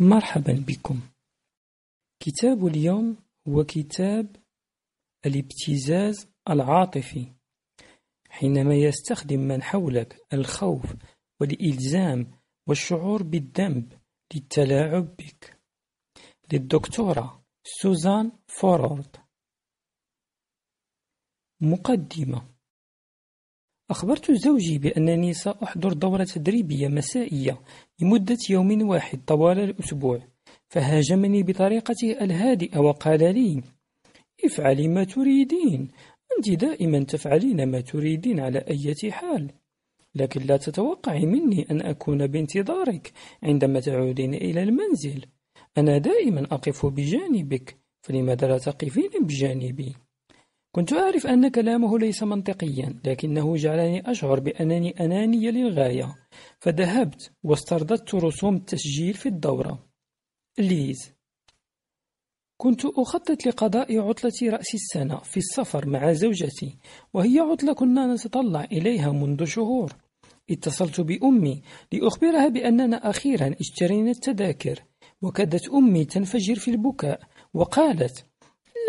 مرحبا بكم. كتاب اليوم هو كتاب الابتزاز العاطفي. حينما يستخدم من حولك الخوف والإلزام والشعور بالذنب للتلاعب بك. للدكتورة سوزان فورورد. مقدمة. أخبرت زوجي بأنني سأحضر دورة تدريبية مسائية لمدة يوم واحد طوال الأسبوع فهاجمني بطريقته الهادئة وقال لي افعلي ما تريدين أنت دائما تفعلين ما تريدين على أي حال لكن لا تتوقعي مني أن أكون بانتظارك عندما تعودين إلى المنزل أنا دائما أقف بجانبك فلماذا لا تقفين بجانبي؟ كنت أعرف أن كلامه ليس منطقيا لكنه جعلني أشعر بأنني أناني للغاية. فذهبت واسترددت رسوم التسجيل في الدورة. ليز. كنت أخطط لقضاء عطلة رأس السنة في السفر مع زوجتي وهي عطلة كنا نتطلع إليها منذ شهور. اتصلت بأمي لأخبرها بأننا أخيرا اشترينا التذاكر وكادت أمي تنفجر في البكاء وقالت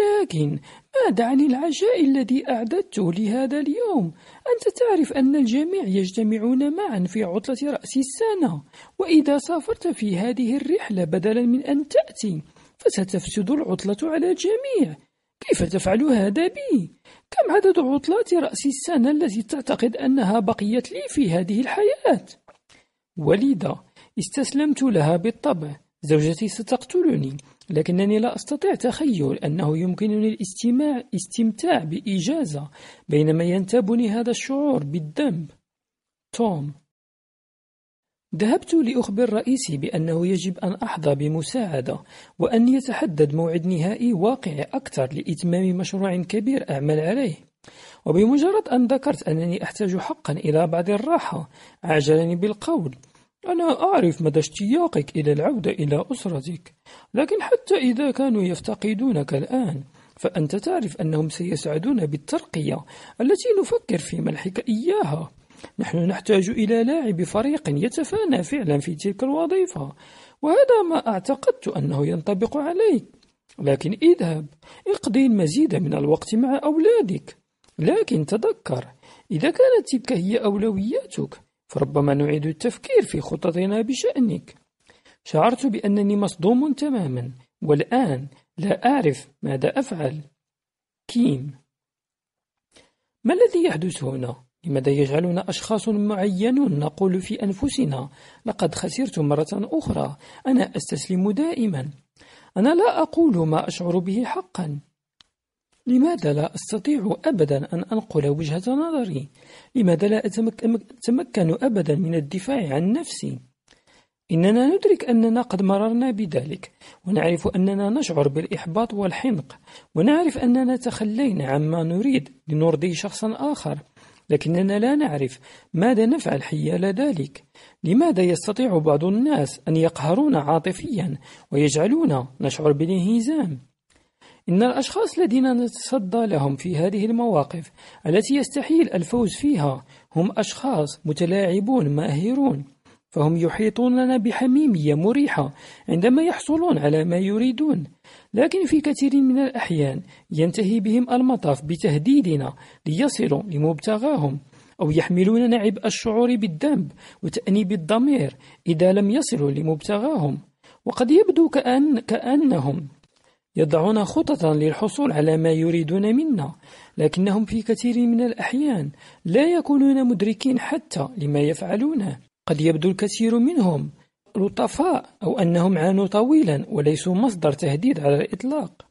لكن ماذا عن العشاء الذي أعددته لهذا اليوم؟ أنت تعرف أن الجميع يجتمعون معا في عطلة رأس السنة وإذا سافرت في هذه الرحلة بدلا من أن تأتي فستفسد العطلة على الجميع كيف تفعل هذا بي؟ كم عدد عطلات رأس السنة التي تعتقد أنها بقيت لي في هذه الحياة؟ ولذا استسلمت لها بالطبع زوجتي ستقتلني لكنني لا أستطيع تخيل أنه يمكنني الاستماع استمتاع بإجازة بينما ينتابني هذا الشعور بالذنب. توم. ذهبت لأخبر رئيسي بأنه يجب أن أحظى بمساعدة وأن يتحدد موعد نهائي واقعي أكثر لإتمام مشروع كبير أعمل عليه. وبمجرد أن ذكرت أنني أحتاج حقا إلى بعض الراحة عاجلني بالقول. أنا أعرف مدى اشتياقك إلى العودة إلى أسرتك لكن حتى إذا كانوا يفتقدونك الآن فأنت تعرف أنهم سيسعدون بالترقية التي نفكر في منحك إياها. نحن نحتاج إلى لاعب فريق يتفانى فعلا في تلك الوظيفة وهذا ما أعتقدت أنه ينطبق عليك. لكن اذهب اقضي المزيد من الوقت مع أولادك. لكن تذكر إذا كانت تلك هي أولوياتك فربما نعيد التفكير في خططنا بشأنك. شعرت بأنني مصدوم تماما والآن لا أعرف ماذا أفعل. كيم. ما الذي يحدث هنا؟ لماذا يجعلنا أشخاص معينون نقول في أنفسنا؟ لقد خسرت مرة أخرى. أنا أستسلم دائما. أنا لا أقول ما أشعر به حقا. لماذا لا أستطيع أبدا أن أنقل وجهة نظري؟ لماذا لا أتمكن أبدا من الدفاع عن نفسي؟ إننا ندرك أننا قد مررنا بذلك ونعرف أننا نشعر بالإحباط والحنق ونعرف أننا تخلينا عما نريد لنرضي شخصا آخر لكننا لا نعرف ماذا نفعل حيال ذلك لماذا يستطيع بعض الناس أن يقهرون عاطفيا ويجعلونا نشعر بالانهزام إن الأشخاص الذين نتصدى لهم في هذه المواقف التي يستحيل الفوز فيها هم أشخاص متلاعبون ماهرون فهم يحيطوننا بحميمية مريحة عندما يحصلون على ما يريدون. لكن في كثير من الأحيان ينتهي بهم المطاف بتهديدنا ليصلوا لمبتغاهم أو يحملون عبء الشعور بالذنب وتأنيب الضمير إذا لم يصلوا لمبتغاهم. وقد يبدو كأن كأنهم يضعون خططا للحصول على ما يريدون منا لكنهم في كثير من الأحيان لا يكونون مدركين حتى لما يفعلونه قد يبدو الكثير منهم لطفاء أو أنهم عانوا طويلا وليسوا مصدر تهديد على الإطلاق.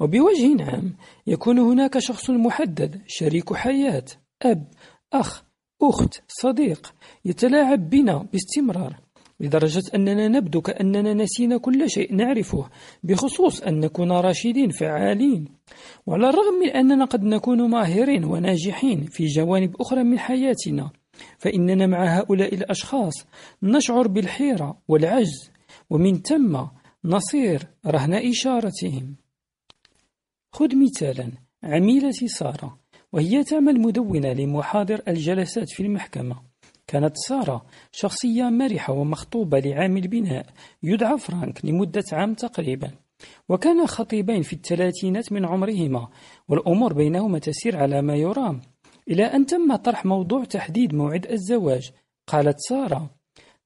وبوجه عام يكون هناك شخص محدد شريك حياة أب أخ أخت صديق يتلاعب بنا باستمرار. لدرجة أننا نبدو كأننا نسينا كل شيء نعرفه بخصوص أن نكون راشدين فعالين. وعلى الرغم من أننا قد نكون ماهرين وناجحين في جوانب أخرى من حياتنا فإننا مع هؤلاء الأشخاص نشعر بالحيرة والعجز ومن ثم نصير رهن إشارتهم. خذ مثالا عميلتي سارة وهي تعمل مدونة لمحاضر الجلسات في المحكمة. كانت سارة شخصية مرحة ومخطوبة لعامل بناء يدعى فرانك لمدة عام تقريبا. وكان خطيبين في الثلاثينات من عمرهما والأمور بينهما تسير على ما يرام. إلى أن تم طرح موضوع تحديد موعد الزواج قالت سارة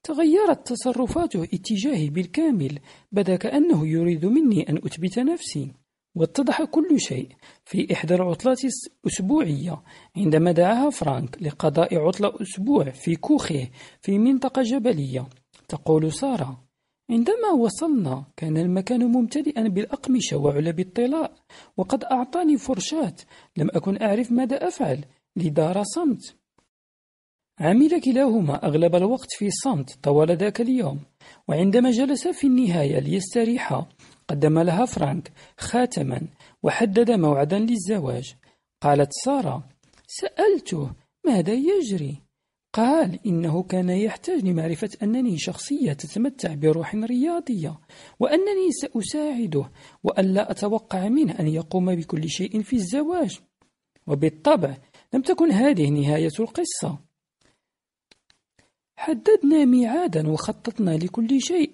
تغيرت تصرفاته اتجاهي بالكامل بدا كأنه يريد مني أن أثبت نفسي. واتضح كل شيء في إحدى العطلات الأسبوعية عندما دعاها فرانك لقضاء عطلة أسبوع في كوخه في منطقة جبلية. تقول سارة عندما وصلنا كان المكان ممتلئا بالأقمشة وعلب الطلاء وقد أعطاني فرشاة لم أكن أعرف ماذا أفعل لدار صمت. عمل كلاهما أغلب الوقت في صمت طوال ذاك اليوم وعندما جلس في النهاية ليستريحا قدم لها فرانك خاتما وحدد موعدا للزواج. قالت سارة سألته ماذا يجري؟ قال إنه كان يحتاج لمعرفة أنني شخصية تتمتع بروح رياضية وأنني سأساعده وأن لا أتوقع منه أن يقوم بكل شيء في الزواج. وبالطبع لم تكن هذه نهاية القصة. حددنا ميعادا وخططنا لكل شيء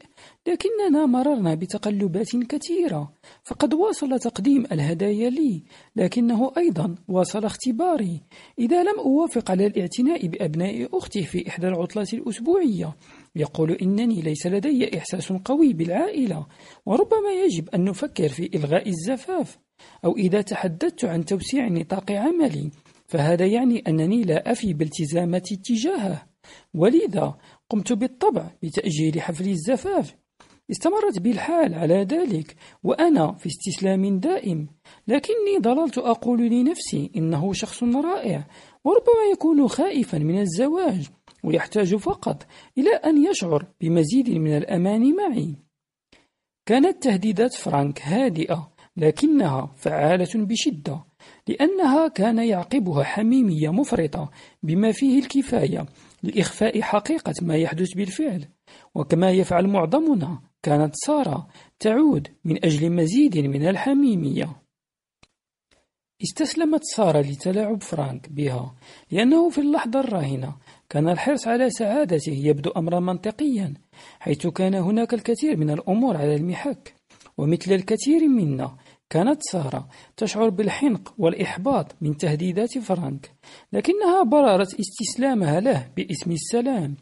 لكننا مررنا بتقلبات كثيرة. فقد واصل تقديم الهدايا لي لكنه أيضا واصل اختباري. إذا لم أوافق على الاعتناء بأبناء أختي في إحدى العطلات الأسبوعية يقول إنني ليس لدي إحساس قوي بالعائلة وربما يجب أن نفكر في إلغاء الزفاف. أو إذا تحدثت عن توسيع نطاق عملي فهذا يعني أنني لا أفي بالتزاماتي تجاهه. ولذا قمت بالطبع بتأجيل حفل الزفاف. استمرت بي الحال على ذلك وأنا في استسلام دائم لكني ظللت أقول لنفسي إنه شخص رائع وربما يكون خائفا من الزواج ويحتاج فقط إلى أن يشعر بمزيد من الأمان معي. كانت تهديدات فرانك هادئة لكنها فعالة بشدة لأنها كان يعقبها حميمية مفرطة بما فيه الكفاية لإخفاء حقيقة ما يحدث بالفعل. وكما يفعل معظمنا كانت سارة تعود من أجل مزيد من الحميمية. استسلمت سارة لتلاعب فرانك بها لأنه في اللحظة الراهنة كان الحرص على سعادته يبدو أمرا منطقيا حيث كان هناك الكثير من الأمور على المحك ومثل الكثير منا كانت سارة تشعر بالحنق والإحباط من تهديدات فرانك لكنها بررت استسلامها له باسم السلام.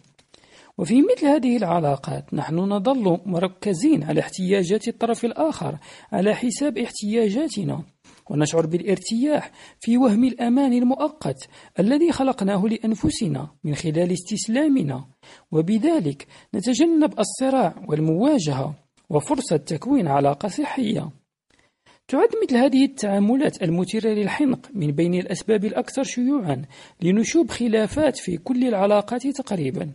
وفي مثل هذه العلاقات نحن نظل مركزين على احتياجات الطرف الآخر على حساب احتياجاتنا ونشعر بالارتياح في وهم الأمان المؤقت الذي خلقناه لأنفسنا من خلال استسلامنا. وبذلك نتجنب الصراع والمواجهة وفرصة تكوين علاقة صحية. تعد مثل هذه التعاملات المثيرة للحنق من بين الأسباب الأكثر شيوعا لنشوب خلافات في كل العلاقات تقريبا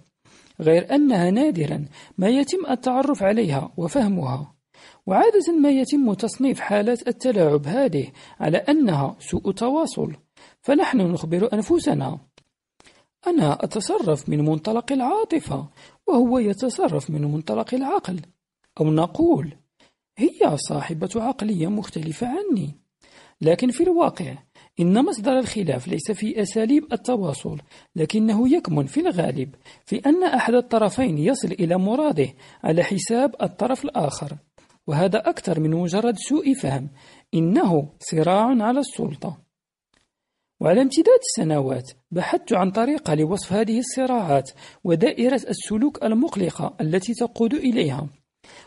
غير أنها نادرا ما يتم التعرف عليها وفهمها. وعادة ما يتم تصنيف حالات التلاعب هذه على أنها سوء تواصل فنحن نخبر أنفسنا. أنا أتصرف من منطلق العاطفة وهو يتصرف من منطلق العقل أو نقول هي صاحبة عقلية مختلفة عني. لكن في الواقع إن مصدر الخلاف ليس في أساليب التواصل لكنه يكمن في الغالب في أن أحد الطرفين يصل إلى مراده على حساب الطرف الآخر. وهذا أكثر من مجرد سوء فهم إنه صراع على السلطة. وعلى امتداد السنوات بحثت عن طريقة لوصف هذه الصراعات ودائرة السلوك المقلقة التي تقود إليها.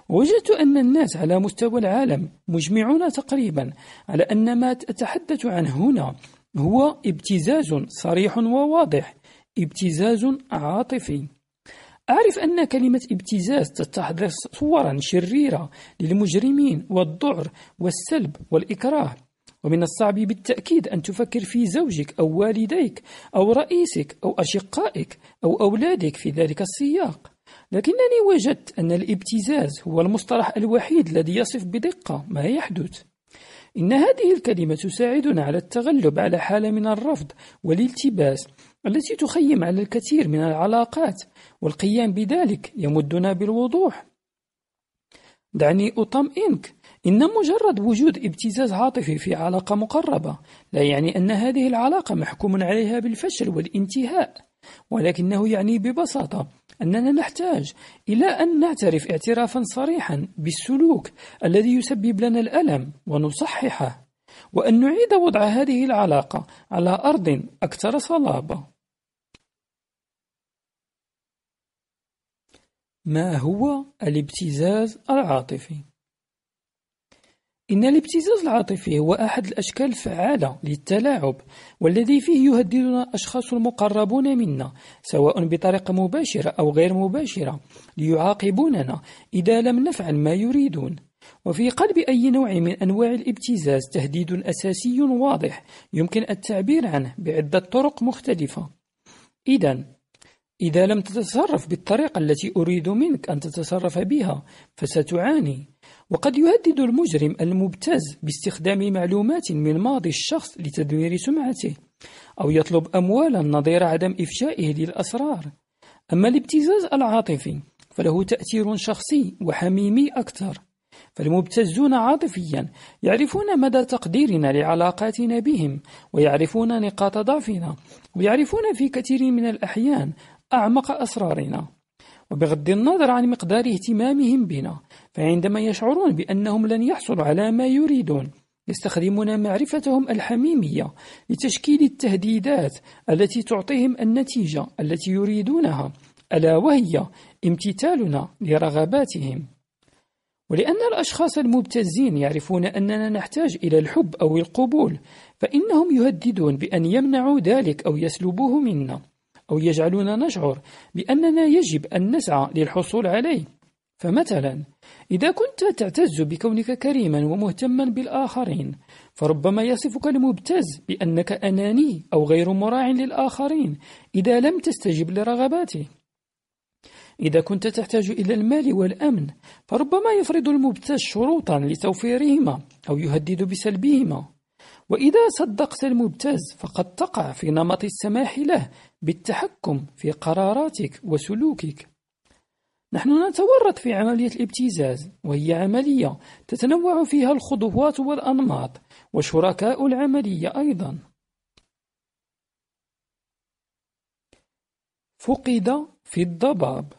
وجدت أن الناس على مستوى العالم مجمعون تقريبا على أن ما أتحدث عنه هنا هو ابتزاز صريح وواضح ابتزاز عاطفي. أعرف أن كلمة ابتزاز تستحضر صورا شريرة للمجرمين والذعر والسلب والإكراه ومن الصعب بالتأكيد أن تفكر في زوجك أو والديك أو رئيسك أو أشقائك أو أولادك في ذلك السياق. لكنني وجدت أن الابتزاز هو المصطلح الوحيد الذي يصف بدقة ما يحدث. إن هذه الكلمة تساعدنا على التغلب على حالة من الرفض والالتباس التي تخيم على الكثير من العلاقات والقيام بذلك يمدنا بالوضوح. دعني أطمئنك إن مجرد وجود ابتزاز عاطفي في علاقة مقربة لا يعني أن هذه العلاقة محكوم عليها بالفشل والانتهاء ولكنه يعني ببساطة أننا نحتاج إلى أن نعترف اعترافا صريحا بالسلوك الذي يسبب لنا الألم ونصححه وأن نعيد وضع هذه العلاقة على أرض أكثر صلابة ما هو الابتزاز العاطفي؟ إن الابتزاز العاطفي هو أحد الأشكال الفعالة للتلاعب والذي فيه يهددنا الأشخاص المقربون منا سواء بطريقة مباشرة أو غير مباشرة ليعاقبوننا إذا لم نفعل ما يريدون. وفي قلب أي نوع من أنواع الابتزاز تهديد أساسي واضح يمكن التعبير عنه بعدة طرق مختلفة. إذا إذا لم تتصرف بالطريقة التي أريد منك أن تتصرف بها فستعاني. وقد يهدد المجرم المبتز باستخدام معلومات من ماضي الشخص لتدمير سمعته أو يطلب أموالا نظير عدم إفشائه للأسرار. أما الابتزاز العاطفي فله تأثير شخصي وحميمي أكثر فالمبتزون عاطفيا يعرفون مدى تقديرنا لعلاقاتنا بهم ويعرفون نقاط ضعفنا ويعرفون في كثير من الأحيان أعمق أسرارنا. وبغض النظر عن مقدار اهتمامهم بنا فعندما يشعرون بأنهم لن يحصلوا على ما يريدون يستخدمون معرفتهم الحميمية لتشكيل التهديدات التي تعطيهم النتيجة التي يريدونها ألا وهي امتثالنا لرغباتهم. ولأن الأشخاص المبتزين يعرفون أننا نحتاج إلى الحب أو القبول فإنهم يهددون بأن يمنعوا ذلك أو يسلبوه منا. أو يجعلون نشعر بأننا يجب أن نسعى للحصول عليه. فمثلا إذا كنت تعتز بكونك كريما ومهتما بالآخرين فربما يصفك المبتز بأنك أناني أو غير مراع للآخرين إذا لم تستجب لرغباته إذا كنت تحتاج إلى المال والأمن فربما يفرض المبتز شروطا لتوفيرهما أو يهدد بسلبهما. وإذا صدقت المبتز فقد تقع في نمط السماح له بالتحكم في قراراتك وسلوكك. نحن نتورط في عملية الابتزاز وهي عملية تتنوع فيها الخطوات والأنماط وشركاء العملية أيضا. فقد في الضباب.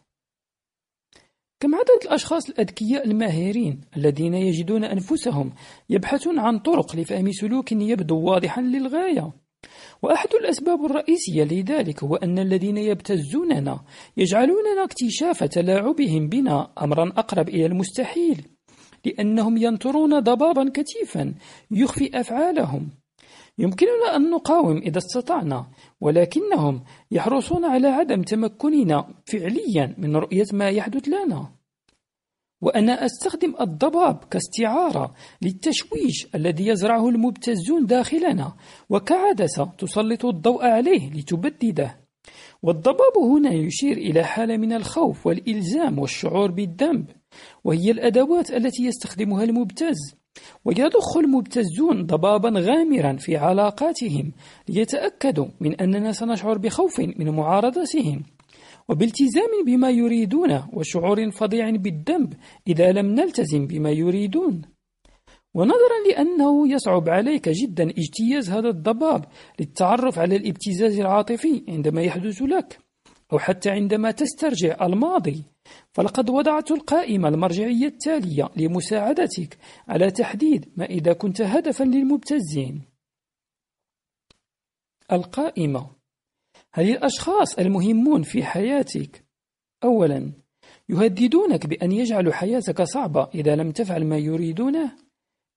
كم عدد الأشخاص الأذكياء الماهرين الذين يجدون أنفسهم يبحثون عن طرق لفهم سلوك يبدو واضحا للغاية؟ وأحد الأسباب الرئيسية لذلك هو أن الذين يبتزوننا يجعلوننا اكتشاف تلاعبهم بنا أمرا أقرب إلى المستحيل لأنهم ينطرون ضبابا كثيفا يخفي أفعالهم. يمكننا أن نقاوم إذا استطعنا ولكنهم يحرصون على عدم تمكننا فعليا من رؤية ما يحدث لنا. وأنا أستخدم الضباب كاستعارة للتشويش الذي يزرعه المبتزون داخلنا وكعدسة تسلط الضوء عليه لتبدده. والضباب هنا يشير إلى حالة من الخوف والإلزام والشعور بالذنب وهي الأدوات التي يستخدمها المبتز. ويضخ المبتزون ضبابا غامرا في علاقاتهم ليتأكدوا من أننا سنشعر بخوف من معارضتهم. وبالتزام بما يريدون وشعور فظيع بالذنب إذا لم نلتزم بما يريدون. ونظرا لأنه يصعب عليك جدا اجتياز هذا الضباب للتعرف على الابتزاز العاطفي عندما يحدث لك أو حتى عندما تسترجع الماضي. فلقد وضعت القائمة المرجعية التالية لمساعدتك على تحديد ما إذا كنت هدفا للمبتزين. القائمة هل الأشخاص المهمون في حياتك؟ أولا يهددونك بأن يجعلوا حياتك صعبة إذا لم تفعل ما يريدونه.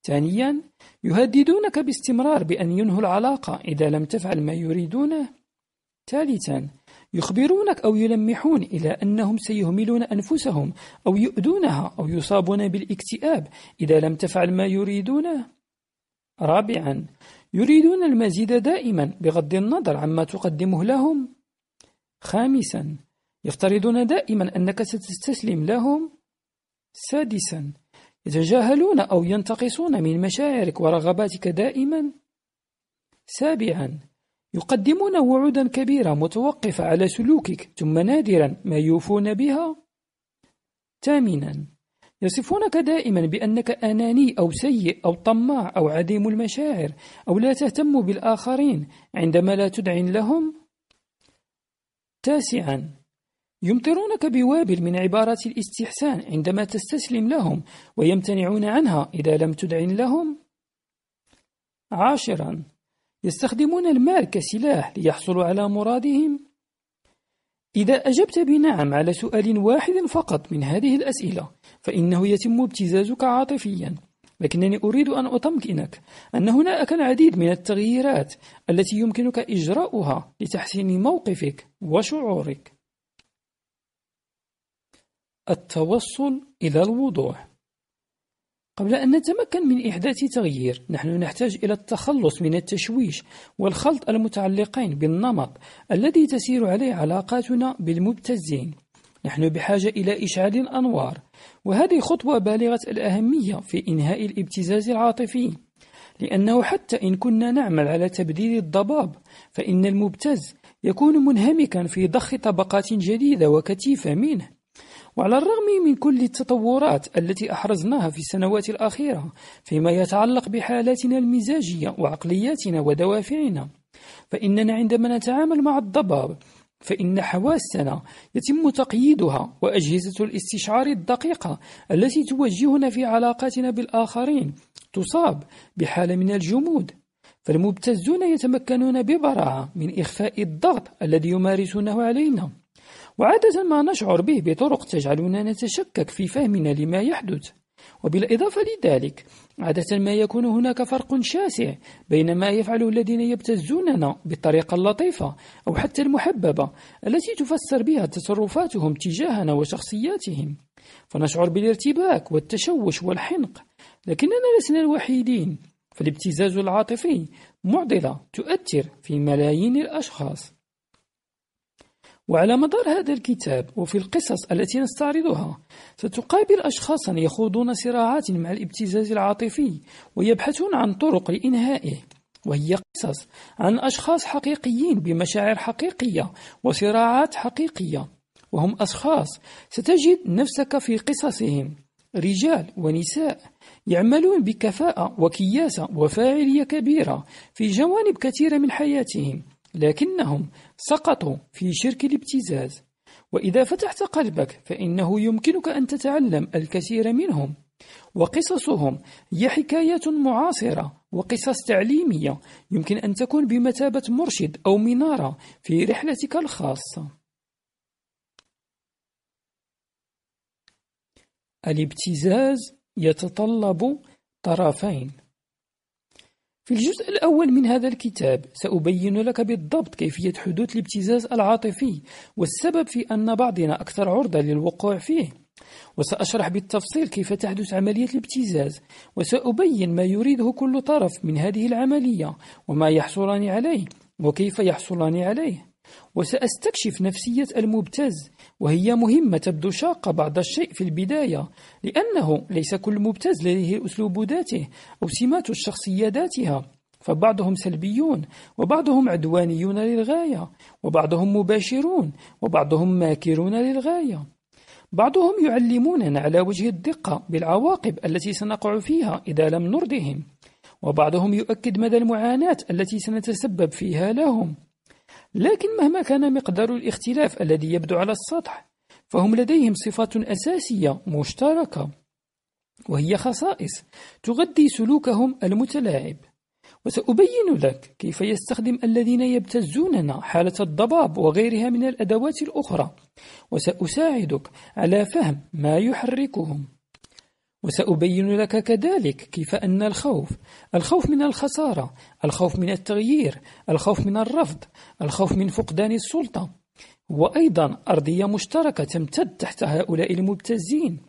ثانيا يهددونك باستمرار بأن ينهوا العلاقة إذا لم تفعل ما يريدونه. ثالثا يخبرونك أو يلمحون إلى أنهم سيهملون أنفسهم أو يؤذونها أو يصابون بالاكتئاب إذا لم تفعل ما يريدونه. رابعا يريدون المزيد دائما بغض النظر عما تقدمه لهم. خامسا يفترضون دائما أنك ستستسلم لهم. سادسا يتجاهلون أو ينتقصون من مشاعرك ورغباتك دائما. سابعا يقدمون وعودا كبيرة متوقفة على سلوكك ثم نادرا ما يوفون بها. ثامنا يصفونك دائما بأنك أناني أو سيء أو طماع أو عديم المشاعر أو لا تهتم بالآخرين عندما لا تدعن لهم. تاسعا يمطرونك بوابل من عبارات الاستحسان عندما تستسلم لهم ويمتنعون عنها إذا لم تدعن لهم. عاشرا يستخدمون المال كسلاح ليحصلوا على مرادهم. إذا أجبت بنعم على سؤال واحد فقط من هذه الأسئلة فإنه يتم ابتزازك عاطفيا. لكنني أريد أن أطمئنك أن هناك العديد من التغييرات التي يمكنك إجراؤها لتحسين موقفك وشعورك. التوصل إلى الوضوح. قبل أن نتمكن من إحداث تغيير نحن نحتاج إلى التخلص من التشويش والخلط المتعلقين بالنمط الذي تسير عليه علاقاتنا بالمبتزين. نحن بحاجة إلى إشعال الأنوار وهذه خطوة بالغة الأهمية في إنهاء الابتزاز العاطفي. لأنه حتى إن كنا نعمل على تبديل الضباب فإن المبتز يكون منهمكا في ضخ طبقات جديدة وكثيفة منه. وعلى الرغم من كل التطورات التي أحرزناها في السنوات الأخيرة فيما يتعلق بحالاتنا المزاجية وعقلياتنا ودوافعنا فإننا عندما نتعامل مع الضباب فإن حواسنا يتم تقييدها وأجهزة الاستشعار الدقيقة التي توجهنا في علاقاتنا بالآخرين تصاب بحالة من الجمود. فالمبتزون يتمكنون ببراعة من إخفاء الضغط الذي يمارسونه علينا. وعادة ما نشعر به بطرق تجعلنا نتشكك في فهمنا لما يحدث. وبالإضافة لذلك عادة ما يكون هناك فرق شاسع بين ما يفعله الذين يبتزوننا بالطريقة اللطيفة أو حتى المحببة التي تفسر بها تصرفاتهم تجاهنا وشخصياتهم. فنشعر بالارتباك والتشوش والحنق لكننا لسنا الوحيدين. فالابتزاز العاطفي معضلة تؤثر في ملايين الأشخاص. وعلى مدار هذا الكتاب وفي القصص التي نستعرضها ستقابل أشخاصا يخوضون صراعات مع الابتزاز العاطفي ويبحثون عن طرق لإنهائه وهي قصص عن أشخاص حقيقيين بمشاعر حقيقية وصراعات حقيقية وهم أشخاص ستجد نفسك في قصصهم. رجال ونساء يعملون بكفاءة وكياسة وفاعلية كبيرة في جوانب كثيرة من حياتهم لكنهم سقطوا في شرك الابتزاز. وإذا فتحت قلبك فإنه يمكنك أن تتعلم الكثير منهم. وقصصهم هي حكايات معاصرة وقصص تعليمية. يمكن أن تكون بمثابة مرشد أو منارة في رحلتك الخاصة. الابتزاز يتطلب طرفين. في الجزء الأول من هذا الكتاب سأبين لك بالضبط كيفية حدوث الابتزاز العاطفي والسبب في أن بعضنا أكثر عرضة للوقوع فيه. وسأشرح بالتفصيل كيف تحدث عملية الابتزاز وسأبين ما يريده كل طرف من هذه العملية وما يحصلان عليه وكيف يحصلان عليه. وسأستكشف نفسية المبتز وهي مهمة تبدو شاقة بعض الشيء في البداية لأنه ليس كل مبتز لديه أسلوب ذاته أو سمات الشخصية ذاتها فبعضهم سلبيون وبعضهم عدوانيون للغاية وبعضهم مباشرون وبعضهم ماكرون للغاية. بعضهم يعلموننا على وجه الدقة بالعواقب التي سنقع فيها إذا لم نرضهم وبعضهم يؤكد مدى المعاناة التي سنتسبب فيها لهم. لكن مهما كان مقدار الاختلاف الذي يبدو على السطح فهم لديهم صفات أساسية مشتركة وهي خصائص تغذي سلوكهم المتلاعب. وسأبين لك كيف يستخدم الذين يبتزوننا حالة الضباب وغيرها من الأدوات الأخرى وسأساعدك على فهم ما يحركهم. وسأبين لك كذلك كيف أن الخوف الخوف من الخسارة الخوف من التغيير الخوف من الرفض الخوف من فقدان السلطة. هو أيضا أرضية مشتركة تمتد تحت هؤلاء المبتزين.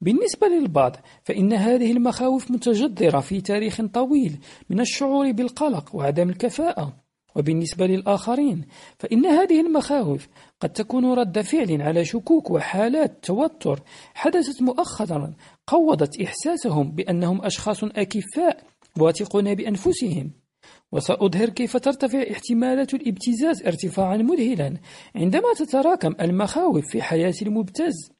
بالنسبة للبعض فإن هذه المخاوف متجذرة في تاريخ طويل من الشعور بالقلق وعدم الكفاءة. وبالنسبة للآخرين فإن هذه المخاوف قد تكون رد فعل على شكوك وحالات توتر حدثت مؤخرا قوضت إحساسهم بأنهم أشخاص أكفاء واثقون بأنفسهم. وسأظهر كيف ترتفع احتمالات الابتزاز ارتفاعا مذهلا عندما تتراكم المخاوف في حياة المبتز.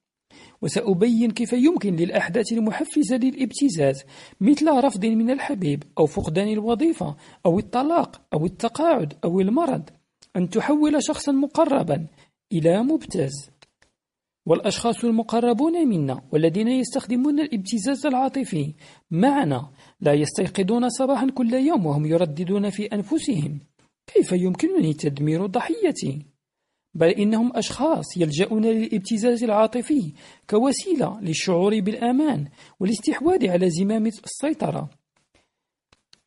وسأبين كيف يمكن للأحداث المحفزة للابتزاز مثل رفض من الحبيب أو فقدان الوظيفة أو الطلاق أو التقاعد أو المرض أن تحول شخصا مقربا إلى مبتز. والأشخاص المقربون منا والذين يستخدمون الابتزاز العاطفي معنا لا يستيقظون صباحا كل يوم وهم يرددون في أنفسهم كيف يمكنني تدمير ضحيتي؟ بل إنهم أشخاص يلجؤون للابتزاز العاطفي كوسيلة للشعور بالأمان والاستحواذ على زمام السيطرة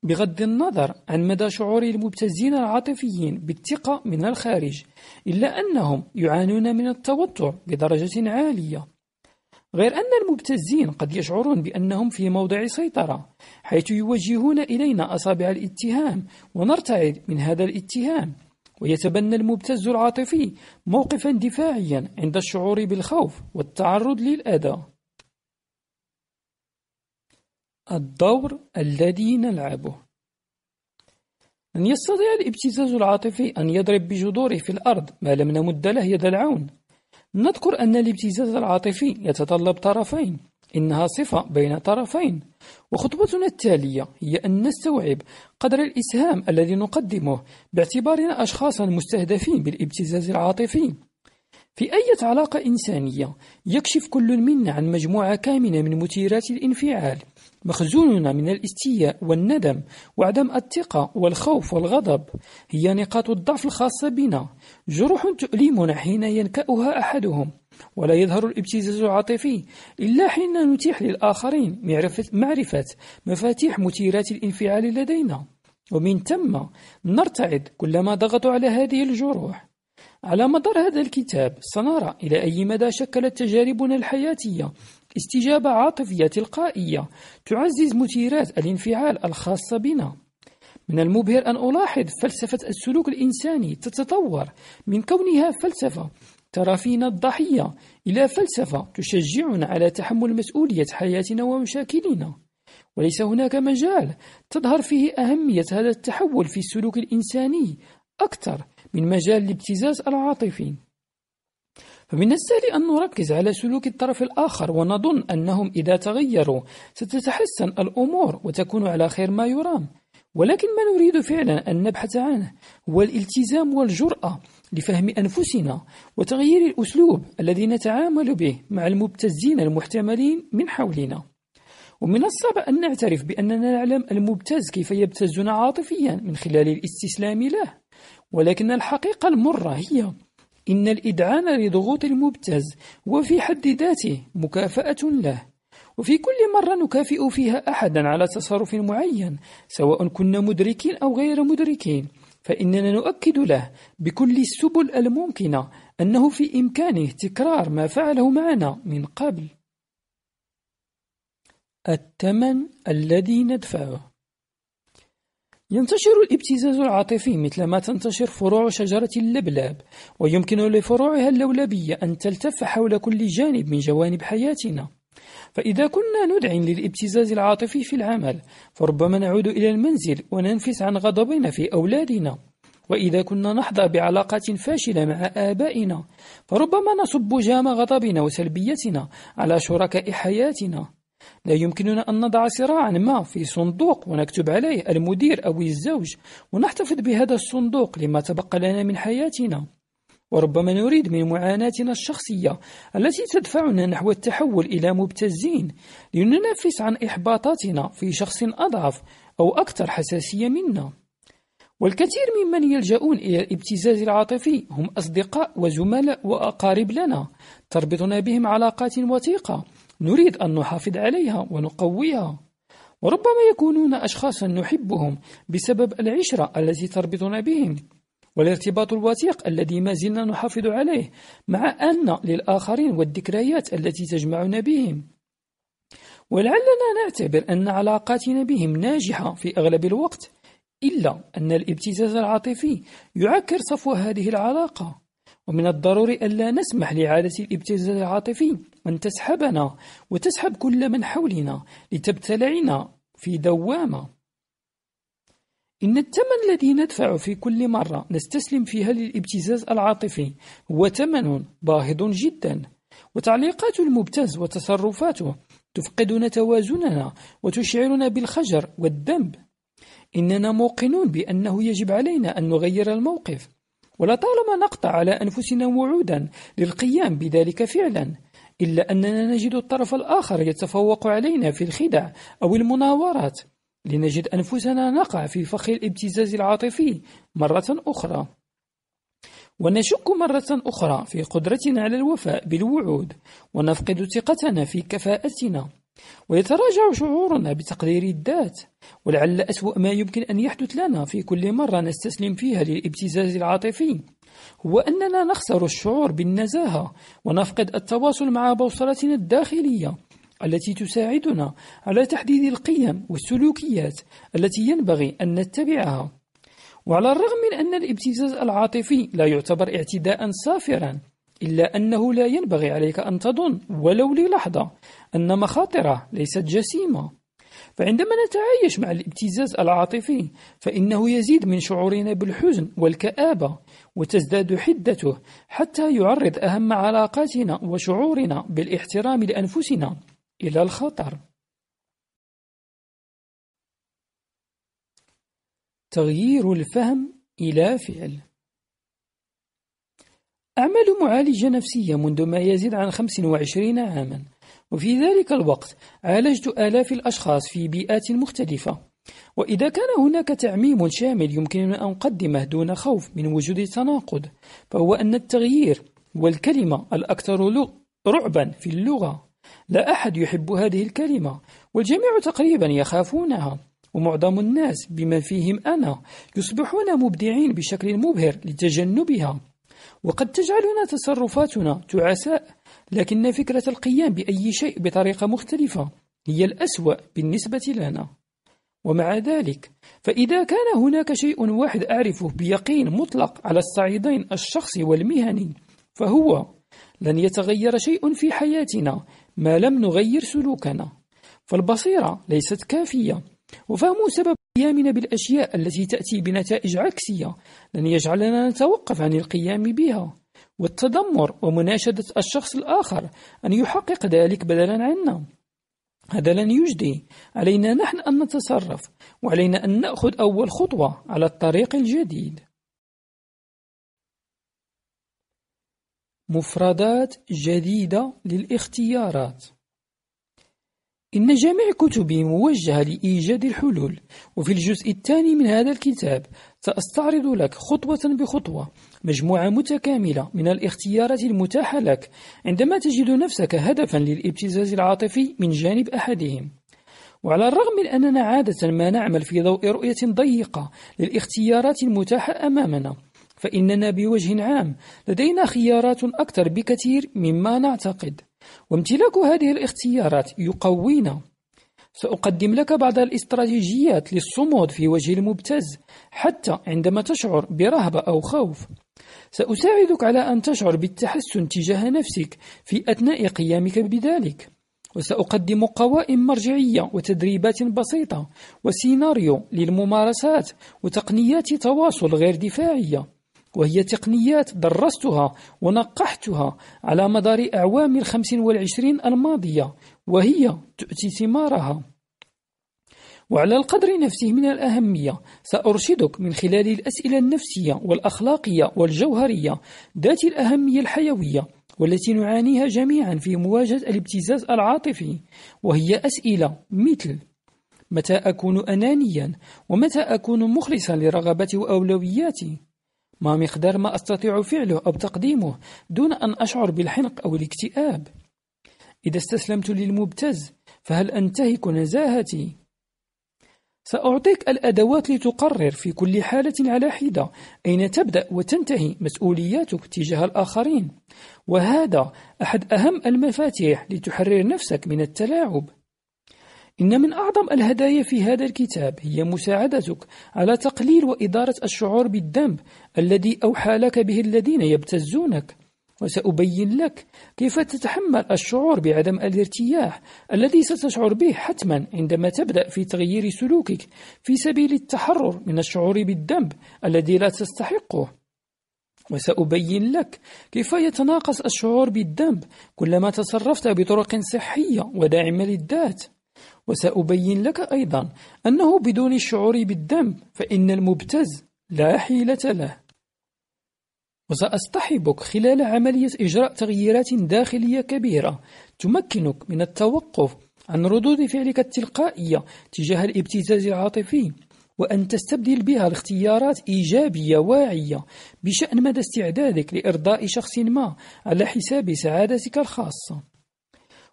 بغض النظر عن مدى شعور المبتزين العاطفيين بالثقة من الخارج إلا أنهم يعانون من التوتر بدرجة عالية. غير أن المبتزين قد يشعرون بأنهم في موضع سيطرة حيث يوجهون إلينا أصابع الاتهام ونرتعد من هذا الاتهام. ويتبنى المبتز العاطفي موقفا دفاعيا عند الشعور بالخوف والتعرض للأذى. الدور الذي نلعبه. لن يستطيع الابتزاز العاطفي أن يضرب بجذوره في الأرض ما لم نمد له يد العون. نذكر أن الابتزاز العاطفي يتطلب طرفين إنها صفة بين طرفين. وخطوتنا التالية هي أن نستوعب قدر الإسهام الذي نقدمه باعتبارنا أشخاصا مستهدفين بالابتزاز العاطفي. في أي علاقة إنسانية يكشف كل منا عن مجموعة كامنة من مثيرات الانفعال. مخزوننا من الاستياء والندم وعدم الثقة والخوف والغضب. هي نقاط الضعف الخاصة بنا. جروح تؤلمنا حين ينكأها أحدهم. ولا يظهر الابتزاز العاطفي إلا حين نتيح للآخرين معرفة, معرفة مفاتيح مثيرات الانفعال لدينا. ومن ثم نرتعد كلما ضغطوا على هذه الجروح. على مدار هذا الكتاب سنرى إلى أي مدى شكلت تجاربنا الحياتية استجابة عاطفية تلقائية تعزز مثيرات الانفعال الخاصة بنا. من المبهر أن ألاحظ فلسفة السلوك الإنساني تتطور. من كونها فلسفة ترى فينا الضحية إلى فلسفة تشجعنا على تحمل مسؤولية حياتنا ومشاكلنا. وليس هناك مجال تظهر فيه أهمية هذا التحول في السلوك الإنساني أكثر من مجال الابتزاز العاطفي فمن السهل أن نركز على سلوك الطرف الآخر ونظن أنهم إذا تغيروا ستتحسن الأمور وتكون على خير ما يرام. ولكن ما نريد فعلا أن نبحث عنه هو الالتزام والجرأة لفهم أنفسنا وتغيير الأسلوب الذي نتعامل به مع المبتزين المحتملين من حولنا. ومن الصعب أن نعترف بأننا نعلم المبتز كيف يبتزنا عاطفيا من خلال الاستسلام له. ولكن الحقيقة المرة هي إن الإدعان لضغوط المبتز وفي حد ذاته مكافأة له. وفي كل مرة نكافئ فيها أحدا على تصرف معين سواء كنا مدركين أو غير مدركين. فإننا نؤكد له بكل السبل الممكنة أنه في إمكانه تكرار ما فعله معنا من قبل. الثمن الذي ندفعه. ينتشر الابتزاز العاطفي مثلما تنتشر فروع شجرة اللبلاب ويمكن لفروعها اللولبية أن تلتف حول كل جانب من جوانب حياتنا. فإذا كنا ندعن للابتزاز العاطفي في العمل فربما نعود إلى المنزل وننفس عن غضبنا في أولادنا. وإذا كنا نحظى بعلاقات فاشلة مع آبائنا فربما نصب جام غضبنا وسلبيتنا على شركاء حياتنا. لا يمكننا أن نضع صراعا ما في صندوق؟ ونكتب عليه المدير أو الزوج. ونحتفظ بهذا الصندوق لما تبقى لنا من حياتنا. وربما نريد من معاناتنا الشخصية التي تدفعنا نحو التحول إلى مبتزين لننفس عن إحباطاتنا في شخص أضعف أو أكثر حساسية منا. والكثير ممن يلجؤون إلى الابتزاز العاطفي هم أصدقاء وزملاء وأقارب لنا. تربطنا بهم علاقات وثيقة. نريد أن نحافظ عليها ونقويها. وربما يكونون أشخاصا نحبهم بسبب العشرة التي تربطنا بهم والارتباط الوثيق الذي ما زلنا نحافظ عليه مع أن للآخرين والذكريات التي تجمعنا بهم. ولعلنا نعتبر أن علاقاتنا بهم ناجحة في أغلب الوقت إلا أن الابتزاز العاطفي يعكر صفو هذه العلاقة. ومن الضروري ألا نسمح لعادة الابتزاز العاطفي أن تسحبنا وتسحب كل من حولنا لتبتلعنا في دوامة. إن الثمن الذي ندفع في كل مرة نستسلم فيها للابتزاز العاطفي هو ثمن باهظ جدا وتعليقات المبتز وتصرفاته تفقدنا توازننا وتشعرنا بالخجر والذنب. إننا موقنون بأنه يجب علينا أن نغير الموقف ولطالما نقطع على أنفسنا وعودا للقيام بذلك فعلا إلا أننا نجد الطرف الآخر يتفوق علينا في الخدع أو المناورات لنجد أنفسنا نقع في فخ الابتزاز العاطفي مرة أخرى. ونشك مرة أخرى في قدرتنا على الوفاء بالوعود ونفقد ثقتنا في كفاءتنا. ويتراجع شعورنا بتقدير الذات ولعل أسوأ ما يمكن أن يحدث لنا في كل مرة نستسلم فيها للابتزاز العاطفي هو أننا نخسر الشعور بالنزاهة ونفقد التواصل مع بوصلتنا الداخلية التي تساعدنا على تحديد القيم والسلوكيات التي ينبغي أن نتبعها. وعلى الرغم من أن الابتزاز العاطفي لا يعتبر اعتداء صافرا إلا أنه لا ينبغي عليك أن تظن ولو للحظة أن مخاطرة ليست جسيمة. فعندما نتعايش مع الابتزاز العاطفي فإنه يزيد من شعورنا بالحزن والكآبة وتزداد حدته حتى يعرض أهم علاقاتنا وشعورنا بالاحترام لأنفسنا إلى الخطر. تغيير الفهم إلى فعل. أعمل معالجة نفسية منذ ما يزيد عن 25 عاما. وفي ذلك الوقت عالجت آلاف الأشخاص في بيئات مختلفة. وإذا كان هناك تعميم شامل يمكننا أن نقدمه دون خوف من وجود تناقض فهو أن التغيير والكلمة الأكثر رعبا في اللغة. لا أحد يحب هذه الكلمة والجميع تقريبا يخافونها. ومعظم الناس بما فيهم أنا يصبحون مبدعين بشكل مبهر لتجنبها. وقد تجعلنا تصرفاتنا تعساء لكن فكرة القيام بأي شيء بطريقة مختلفة هي الأسوأ بالنسبة لنا. ومع ذلك فإذا كان هناك شيء واحد أعرفه بيقين مطلق على الصعيدين الشخصي والمهني فهو لن يتغير شيء في حياتنا ما لم نغير سلوكنا. فالبصيرة ليست كافية وفهم سبب قيامنا بالأشياء التي تأتي بنتائج عكسية لن يجعلنا نتوقف عن القيام بها. والتذمر ومناشدة الشخص الآخر أن يحقق ذلك بدلا عنا. هذا لن يجدي. علينا نحن أن نتصرف وعلينا أن نأخذ أول خطوة على الطريق الجديد. مفردات جديدة للاختيارات. إن جميع كتبي موجهة لإيجاد الحلول. وفي الجزء الثاني من هذا الكتاب سأستعرض لك خطوة بخطوة مجموعة متكاملة من الاختيارات المتاحة لك عندما تجد نفسك هدفا للابتزاز العاطفي من جانب أحدهم. وعلى الرغم من أننا عادة ما نعمل في ضوء رؤية ضيقة للاختيارات المتاحة أمامنا فإننا بوجه عام لدينا خيارات أكثر بكثير مما نعتقد. وامتلاك هذه الاختيارات يقوينا. سأقدم لك بعض الاستراتيجيات للصمود في وجه المبتز حتى عندما تشعر برهبة أو خوف. سأساعدك على أن تشعر بالتحسن تجاه نفسك في أثناء قيامك بذلك. وسأقدم قوائم مرجعية وتدريبات بسيطة وسيناريو للممارسات وتقنيات تواصل غير دفاعية. وهي تقنيات درستها ونقحتها على مدار أعوام الخمس والعشرين الماضية وهي تؤتي ثمارها. وعلى القدر نفسه من الأهمية سأرشدك من خلال الأسئلة النفسية والأخلاقية والجوهرية ذات الأهمية الحيوية والتي نعانيها جميعا في مواجهة الابتزاز العاطفي وهي أسئلة مثل متى أكون أنانيا؟ ومتى أكون مخلصا لرغبتي وأولوياتي؟ ما مقدار ما أستطيع فعله أو تقديمه دون أن أشعر بالحنق أو الاكتئاب. إذا استسلمت للمبتز فهل أنتهك نزاهتي؟ سأعطيك الأدوات لتقرر في كل حالة على حدة أين تبدأ وتنتهي مسؤولياتك تجاه الآخرين. وهذا أحد أهم المفاتيح لتحرر نفسك من التلاعب. إن من أعظم الهدايا في هذا الكتاب هي مساعدتك على تقليل وإدارة الشعور بالذنب الذي أوحى لك به الذين يبتزونك. وسأبين لك كيف تتحمل الشعور بعدم الارتياح الذي ستشعر به حتما عندما تبدأ في تغيير سلوكك في سبيل التحرر من الشعور بالذنب الذي لا تستحقه. وسأبين لك كيف يتناقص الشعور بالذنب كلما تصرفت بطرق صحية وداعمة للذات. وسأبين لك أيضا أنه بدون الشعور بالذنب فإن المبتز لا حيلة له. وسأصطحبك خلال عملية إجراء تغييرات داخلية كبيرة تمكنك من التوقف عن ردود فعلك التلقائية تجاه الابتزاز العاطفي وأن تستبدل بها الاختيارات إيجابية واعية بشأن مدى استعدادك لإرضاء شخص ما على حساب سعادتك الخاصة.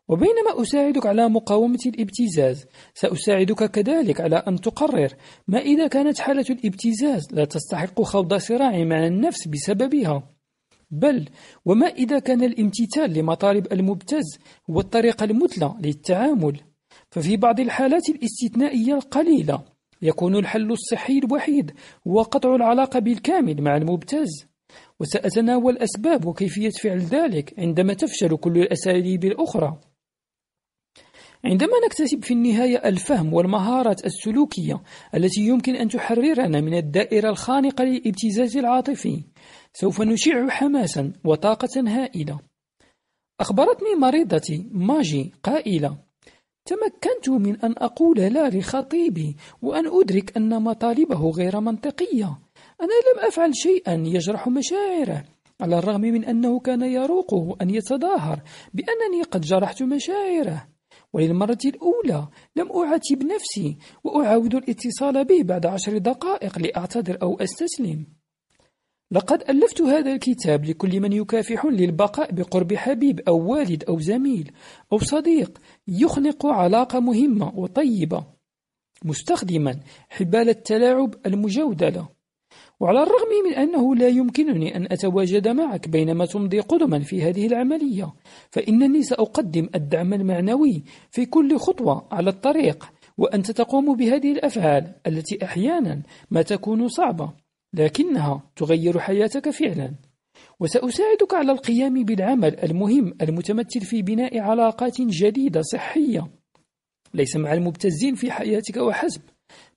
وبينما أساعدك على مقاومة الابتزاز سأساعدك كذلك على أن تقرر ما إذا كانت حالة الابتزاز لا تستحق خوض صراع مع النفس بسببها. بل وما إذا كان الامتثال لمطالب المبتز هو الطريقة المثلى للتعامل ففي بعض الحالات الاستثنائية القليلة يكون الحل الصحي الوحيد هو قطع العلاقة بالكامل مع المبتز. وسأتناول أسباب وكيفية فعل ذلك عندما تفشل كل الأساليب الأخرى. عندما نكتسب في النهاية الفهم والمهارات السلوكية التي يمكن أن تحررنا من الدائرة الخانقة للابتزاز العاطفي سوف نشع حماسا وطاقة هائلة. أخبرتني مريضتي ماجي قائلة تمكنت من أن أقول لا لخطيبي وأن أدرك أن مطالبه غير منطقية. أنا لم أفعل شيئا يجرح مشاعره على الرغم من أنه كان يروقه أن يتظاهر بأنني قد جرحت مشاعره. وللمرة الأولى. لم أعاتب نفسي وأعاود الاتصال به بعد عشر دقائق لأعتذر أو أستسلم. لقد ألفت هذا الكتاب لكل من يكافح للبقاء بقرب حبيب أو والد أو زميل أو صديق يخنق علاقة مهمة وطيبة مستخدما حبال التلاعب المجودلة. وعلى الرغم من أنه لا يمكنني أن أتواجد معك بينما تمضي قدما في هذه العملية فإنني سأقدم الدعم المعنوي في كل خطوة على الطريق وأنت تقوم بهذه الأفعال التي أحيانا ما تكون صعبة لكنها تغير حياتك فعلا. وسأساعدك على القيام بالعمل المهم المتمثل في بناء علاقات جديدة صحية. ليس مع المبتزين في حياتك وحسب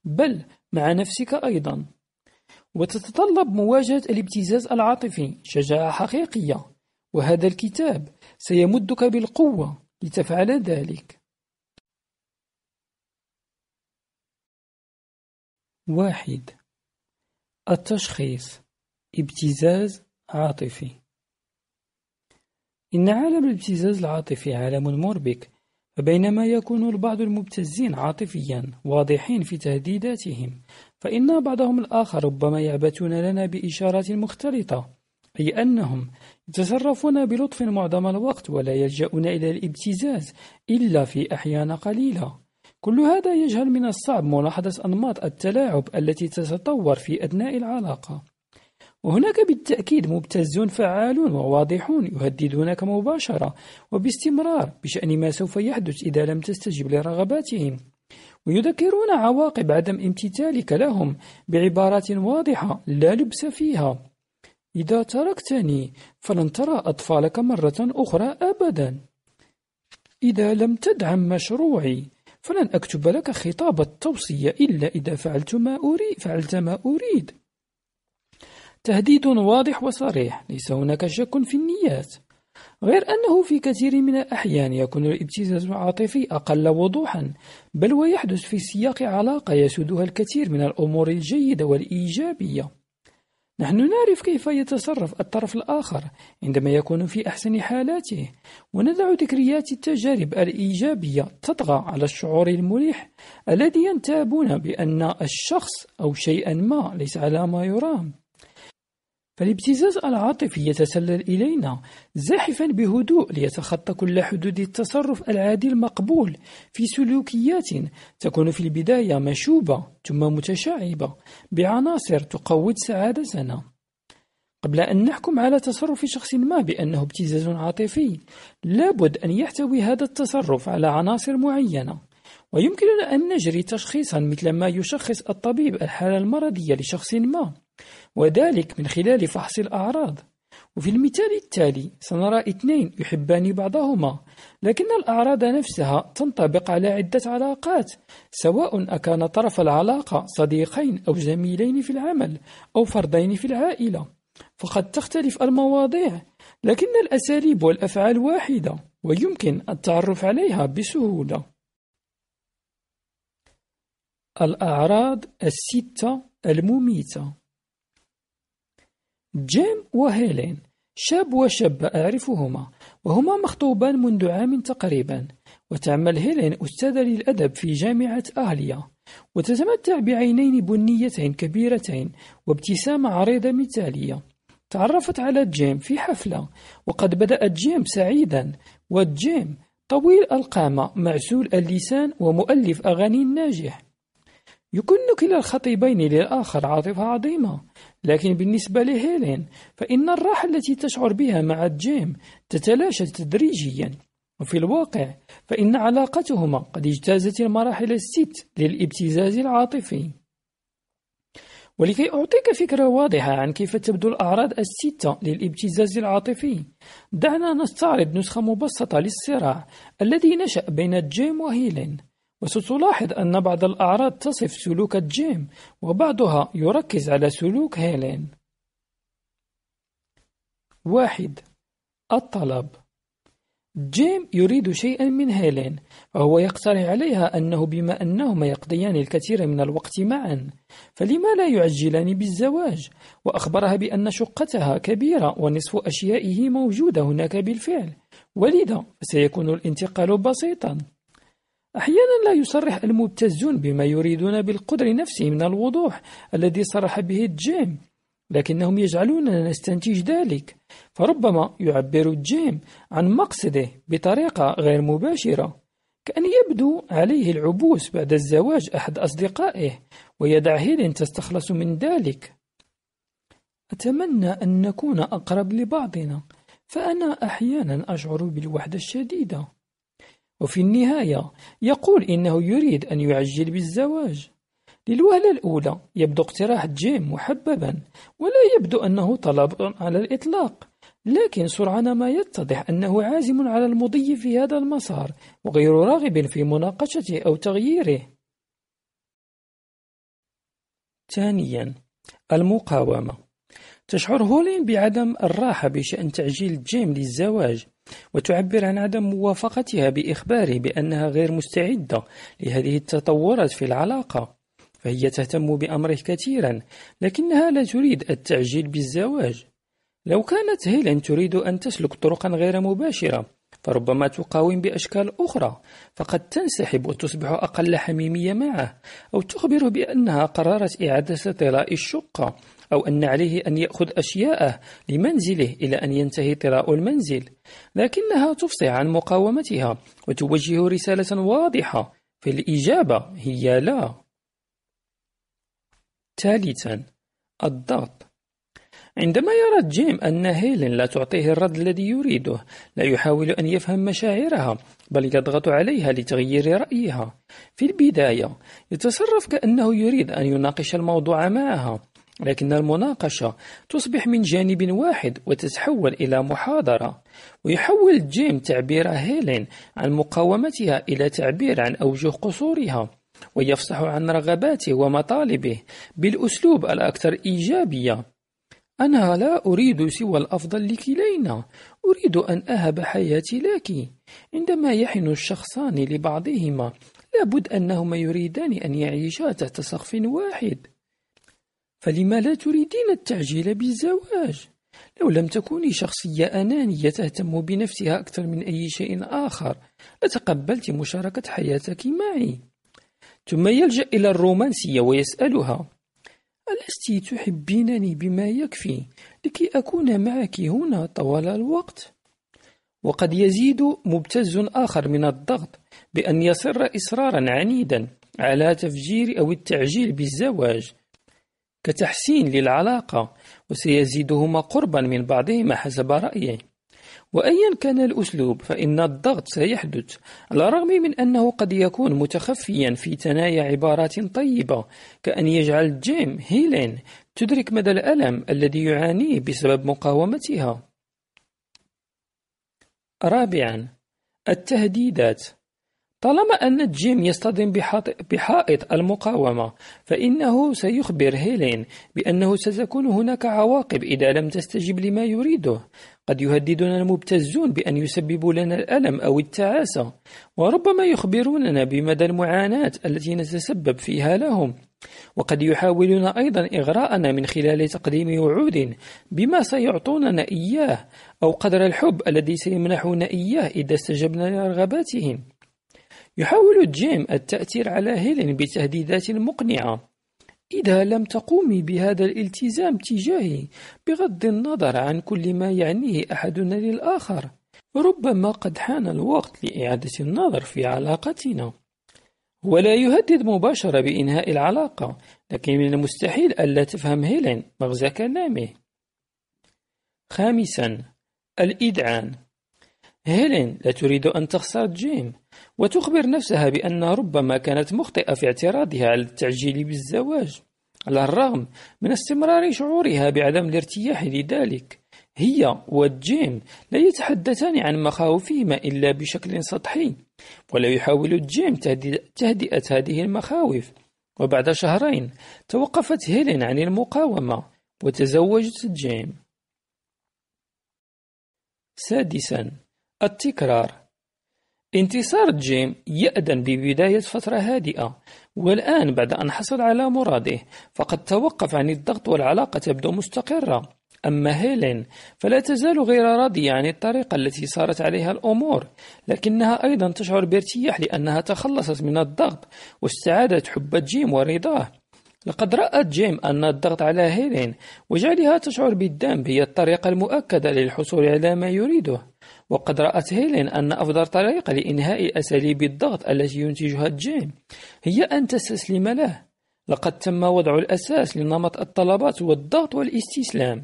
بل مع نفسك أيضا. وتتطلب مواجهة الابتزاز العاطفي شجاعة حقيقية وهذا الكتاب سيمدك بالقوة لتفعل ذلك. واحد. التشخيص. ابتزاز عاطفي. إن عالم الابتزاز العاطفي عالم مربك فبينما يكون البعض المبتزين عاطفيا واضحين في تهديداتهم فإن بعضهم الآخر ربما يعبثون لنا بإشارات مختلطة أي أنهم يتصرفون بلطف معظم الوقت ولا يلجؤون إلى الابتزاز إلا في أحيان قليلة. كل هذا يجعل من الصعب ملاحظة أنماط التلاعب التي تتطور في أثناء العلاقة. وهناك بالتأكيد مبتزون فعالون وواضحون يهددونك مباشرة وباستمرار بشأن ما سوف يحدث إذا لم تستجب لرغباتهم. ويذكرون عواقب عدم امتثالك لهم بعبارات واضحة لا لبس فيها. إذا تركتني فلن ترى أطفالك مرة أخرى أبدا. إذا لم تدعم مشروعي فلن أكتب لك خطاب التوصية إلا إذا فعلت ما أريد فعلت ما أريد. تهديد واضح وصريح ليس هناك شك في النيات. غير أنه في كثير من الأحيان يكون الابتزاز العاطفي أقل وضوحا بل ويحدث في سياق علاقة يسودها الكثير من الأمور الجيدة والإيجابية. نحن نعرف كيف يتصرف الطرف الآخر عندما يكون في أحسن حالاته وندع ذكريات التجارب الإيجابية تطغى على الشعور المريح الذي ينتابون بأن الشخص أو شيئا ما ليس على ما يرام. فالابتزاز العاطفي يتسلل إلينا زاحفا بهدوء ليتخطى كل حدود التصرف العادي المقبول في سلوكيات تكون في البداية مشوبة ثم متشعبة بعناصر تقوض سعادتنا. قبل أن نحكم على تصرف شخص ما بأنه ابتزاز عاطفي لابد أن يحتوي هذا التصرف على عناصر معينة. ويمكننا أن نجري تشخيصا مثل ما يشخص الطبيب الحالة المرضية لشخص ما. وذلك من خلال فحص الأعراض. وفي المثال التالي سنرى اثنين يحبان بعضهما لكن الأعراض نفسها تنطبق على عدة علاقات سواء أكان طرف العلاقة صديقين أو زميلين في العمل أو فردين في العائلة. فقد تختلف المواضيع لكن الأساليب والأفعال واحدة ويمكن التعرف عليها بسهولة. الأعراض الستة المميتة. جيم وهيلين شاب وشابة أعرفهما وهما مخطوبان منذ عام تقريبا. وتعمل هيلين أستاذة للأدب في جامعة أهليا وتتمتع بعينين بنيتين كبيرتين وابتسامة عريضة مثالية. تعرفت على جيم في حفلة وقد بدا جيم سعيدا. وجيم طويل القامة معسول اللسان ومؤلف أغاني ناجح يكن كل من الخطيبين للآخر عاطفة عظيمة. لكن بالنسبة لهيلين فإن الراحة التي تشعر بها مع جيم تتلاشى تدريجيا. وفي الواقع فإن علاقتهما قد اجتازت المراحل الست للابتزاز العاطفي. ولكي أعطيك فكرة واضحة عن كيف تبدو الأعراض الستة للابتزاز العاطفي دعنا نستعرض نسخة مبسطة للصراع الذي نشأ بين جيم وهيلين. وستلاحظ أن بعض الأعراض تصف سلوك جيم وبعضها يركز على سلوك هيلين. واحد الطلب. جيم يريد شيئا من هيلين فهو يقترح عليها أنه بما أنهما يقضيان الكثير من الوقت معا فلما لا يعجلان بالزواج؟ وأخبرها بأن شقتها كبيرة ونصف أشيائه موجودة هناك بالفعل ولذا سيكون الانتقال بسيطا. أحيانا لا يصرح المبتزون بما يريدون بالقدر نفسه من الوضوح الذي صرح به جيم لكنهم يجعلوننا نستنتج ذلك فربما يعبر جيم عن مقصده بطريقة غير مباشرة كأن يبدو عليه العبوس بعد الزواج أحد أصدقائه ويدع هيلين تستخلص من ذلك. أتمنى أن نكون أقرب لبعضنا فأنا أحيانا أشعر بالوحدة الشديدة. وفي النهاية يقول إنه يريد أن يعجل بالزواج. للوهلة الأولى يبدو اقتراح جيم محببا ولا يبدو أنه طلب على الإطلاق. لكن سرعان ما يتضح أنه عازم على المضي في هذا المسار وغير راغب في مناقشته أو تغييره. ثانيا المقاومة. تشعر هولين بعدم الراحة بشأن تعجيل جيم للزواج. وتعبر عن عدم موافقتها بإخباره بأنها غير مستعدة لهذه التطورات في العلاقة فهي تهتم بأمره كثيرا لكنها لا تريد التعجيل بالزواج. لو كانت هيلين تريد أن تسلك طرقا غير مباشرة فربما تقاوم بأشكال أخرى فقد تنسحب وتصبح أقل حميمية معه أو تخبره بأنها قررت إعادة طلاء الشقة. أو أن عليه أن يأخذ أشياءه لمنزله إلى أن ينتهي طلاء المنزل. لكنها تفصح عن مقاومتها وتوجه رسالة واضحة في الإجابة. هي لا. ثالثا الضغط. عندما يرى جيم أن هيلين لا تعطيه الرد الذي يريده لا يحاول أن يفهم مشاعرها بل يضغط عليها لتغيير رأيها. في البداية يتصرف كأنه يريد أن يناقش الموضوع معها. لكن المناقشة تصبح من جانب واحد وتتحول إلى محاضرة ويحول جيم تعبير هيلين عن مقاومتها إلى تعبير عن أوجه قصورها ويفصح عن رغباته ومطالبه بالأسلوب الأكثر إيجابية. أنا لا أريد سوى الأفضل لكلينا أريد أن أهب حياتي لك. عندما يحن الشخصان لبعضهما لابد أنهما يريدان أن يعيشا تحت سقف واحد. فلما لا تريدين التعجيل بالزواج؟ لو لم تكوني شخصية أنانية تهتم بنفسها أكثر من أي شيء آخر لتقبلت مشاركة حياتك معي ثم يلجأ إلى الرومانسية ويسألها ألست تحبينني بما يكفي لكي أكون معك هنا طوال الوقت؟ وقد يزيد مبتز آخر من الضغط بأن يصر إصرارا عنيدا على تفجير أو التعجيل بالزواج كتحسين للعلاقة وسيزيدهما قربا من بعضهما حسب رأيه وأيا كان الأسلوب فإن الضغط سيحدث على الرغم من أنه قد يكون متخفيا في ثنايا عبارات طيبة كأن يجعل جيم هيلين تدرك مدى الألم الذي يعانيه بسبب مقاومتها. رابعا التهديدات. طالما أن جيم يصطدم بحائط المقاومة فإنه سيخبر هيلين بأنه ستكون هناك عواقب إذا لم تستجب لما يريده. قد يهددنا المبتزون بأن يسببوا لنا الألم أو التعاسة وربما يخبروننا بمدى المعاناة التي نتسبب فيها لهم. وقد يحاولون أيضا إغراءنا من خلال تقديم وعود بما سيعطوننا إياه أو قدر الحب الذي سيمنحون إياه إذا استجبنا لرغباتهم. يحاول جيم التأثير على هيلين بتهديدات مقنعة. إذا لم تقومي بهذا الالتزام تجاهي بغض النظر عن كل ما يعنيه أحدنا للآخر. ربما قد حان الوقت لإعادة النظر في علاقتنا. ولا يهدد مباشرة بإنهاء العلاقة لكن من المستحيل ألا تفهم هيلين مغزى كلامه. خامسا الإذعان هيلين لا تريد أن تخسر جيم. وتخبر نفسها بأن ربما كانت مخطئة في اعتراضها على التعجيل بالزواج على الرغم من استمرار شعورها بعدم الارتياح لذلك. هي وجيم لا يتحدثان عن مخاوفهما إلا بشكل سطحي ولا يحاول جيم تهدئة هذه المخاوف. وبعد شهرين توقفت هيلين عن المقاومة وتزوجت جيم سادسا التكرار. انتصار جيم يأذن ببداية فترة هادئة والآن بعد أن حصل على مراده فقد توقف عن الضغط والعلاقة تبدو مستقرة. أما هيلين فلا تزال غير راضية عن الطريقة التي صارت عليها الأمور لكنها أيضا تشعر بارتياح لأنها تخلصت من الضغط واستعادت حب جيم ورضاه. لقد رأى جيم أن الضغط على هيلين وجعلها تشعر بالذنب هي الطريقة المؤكدة للحصول على ما يريده. وقد رأت هيلين أن أفضل طريقة لإنهاء أساليب الضغط التي ينتهجها جيم هي أن تستسلم له. لقد تم وضع الأساس لنمط الطلبات والضغط والاستسلام.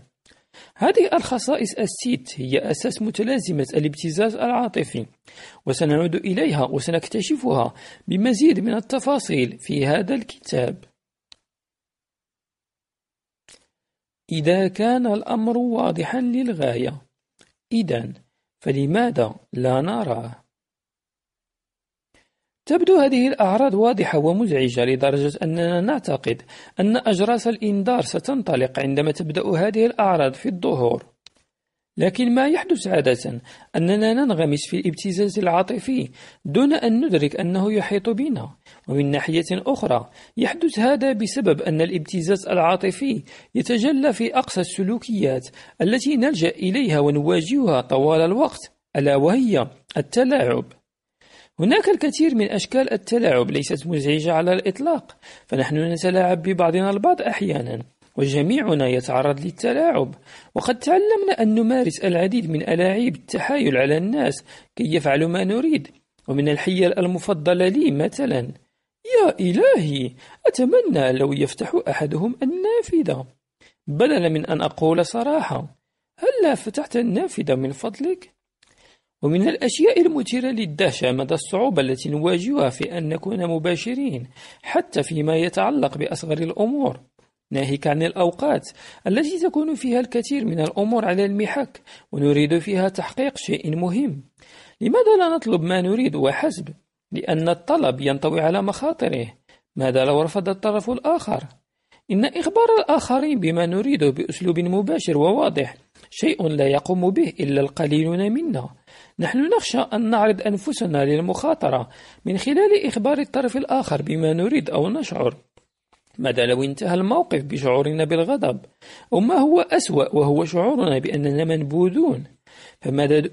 هذه الخصائص الست هي أساس متلازمة الابتزاز العاطفي وسنعود إليها وسنكتشفها بمزيد من التفاصيل في هذا الكتاب. إذا كان الأمر واضحا للغاية إذا فلماذا لا نراه؟ تبدو هذه الأعراض واضحة ومزعجة لدرجة أننا نعتقد أن أجراس الإنذار ستنطلق عندما تبدأ هذه الأعراض في الظهور لكن ما يحدث عادة أننا ننغمس في الابتزاز العاطفي دون أن ندرك أنه يحيط بنا. ومن ناحية أخرى يحدث هذا بسبب أن الابتزاز العاطفي يتجلى في أقصى السلوكيات التي نلجأ إليها ونواجهها طوال الوقت ألا وهي التلاعب. هناك الكثير من أشكال التلاعب ليست مزعجة على الإطلاق فنحن نتلاعب ببعضنا البعض أحيانا. وجميعنا يتعرض للتلاعب. وقد تعلمنا أن نمارس العديد من ألاعيب التحايل على الناس كي يفعلوا ما نريد. ومن الحيل المفضلة لي مثلا يا إلهي أتمنى لو يفتح أحدهم النافذة. بدلا من أن أقول صراحة هلا فتحت النافذة من فضلك؟ ومن الأشياء المثيرة للدهشة مدى الصعوبة التي نواجهها في أن نكون مباشرين حتى فيما يتعلق بأصغر الأمور. ناهيك عن الأوقات التي تكون فيها الكثير من الأمور على المحك ونريد فيها تحقيق شيء مهم لماذا لا نطلب ما نريد وحسب؟ لأن الطلب ينطوي على مخاطره ماذا لو رفض الطرف الآخر؟ إن إخبار الآخرين بما نريده بأسلوب مباشر وواضح شيء لا يقوم به إلا القليلون منا نحن نخشى أن نعرض أنفسنا للمخاطرة من خلال إخبار الطرف الآخر بما نريد أو نشعر ماذا لو انتهى الموقف بشعورنا بالغضب؟ أو ما هو أسوأ وهو شعورنا بأننا منبوذون.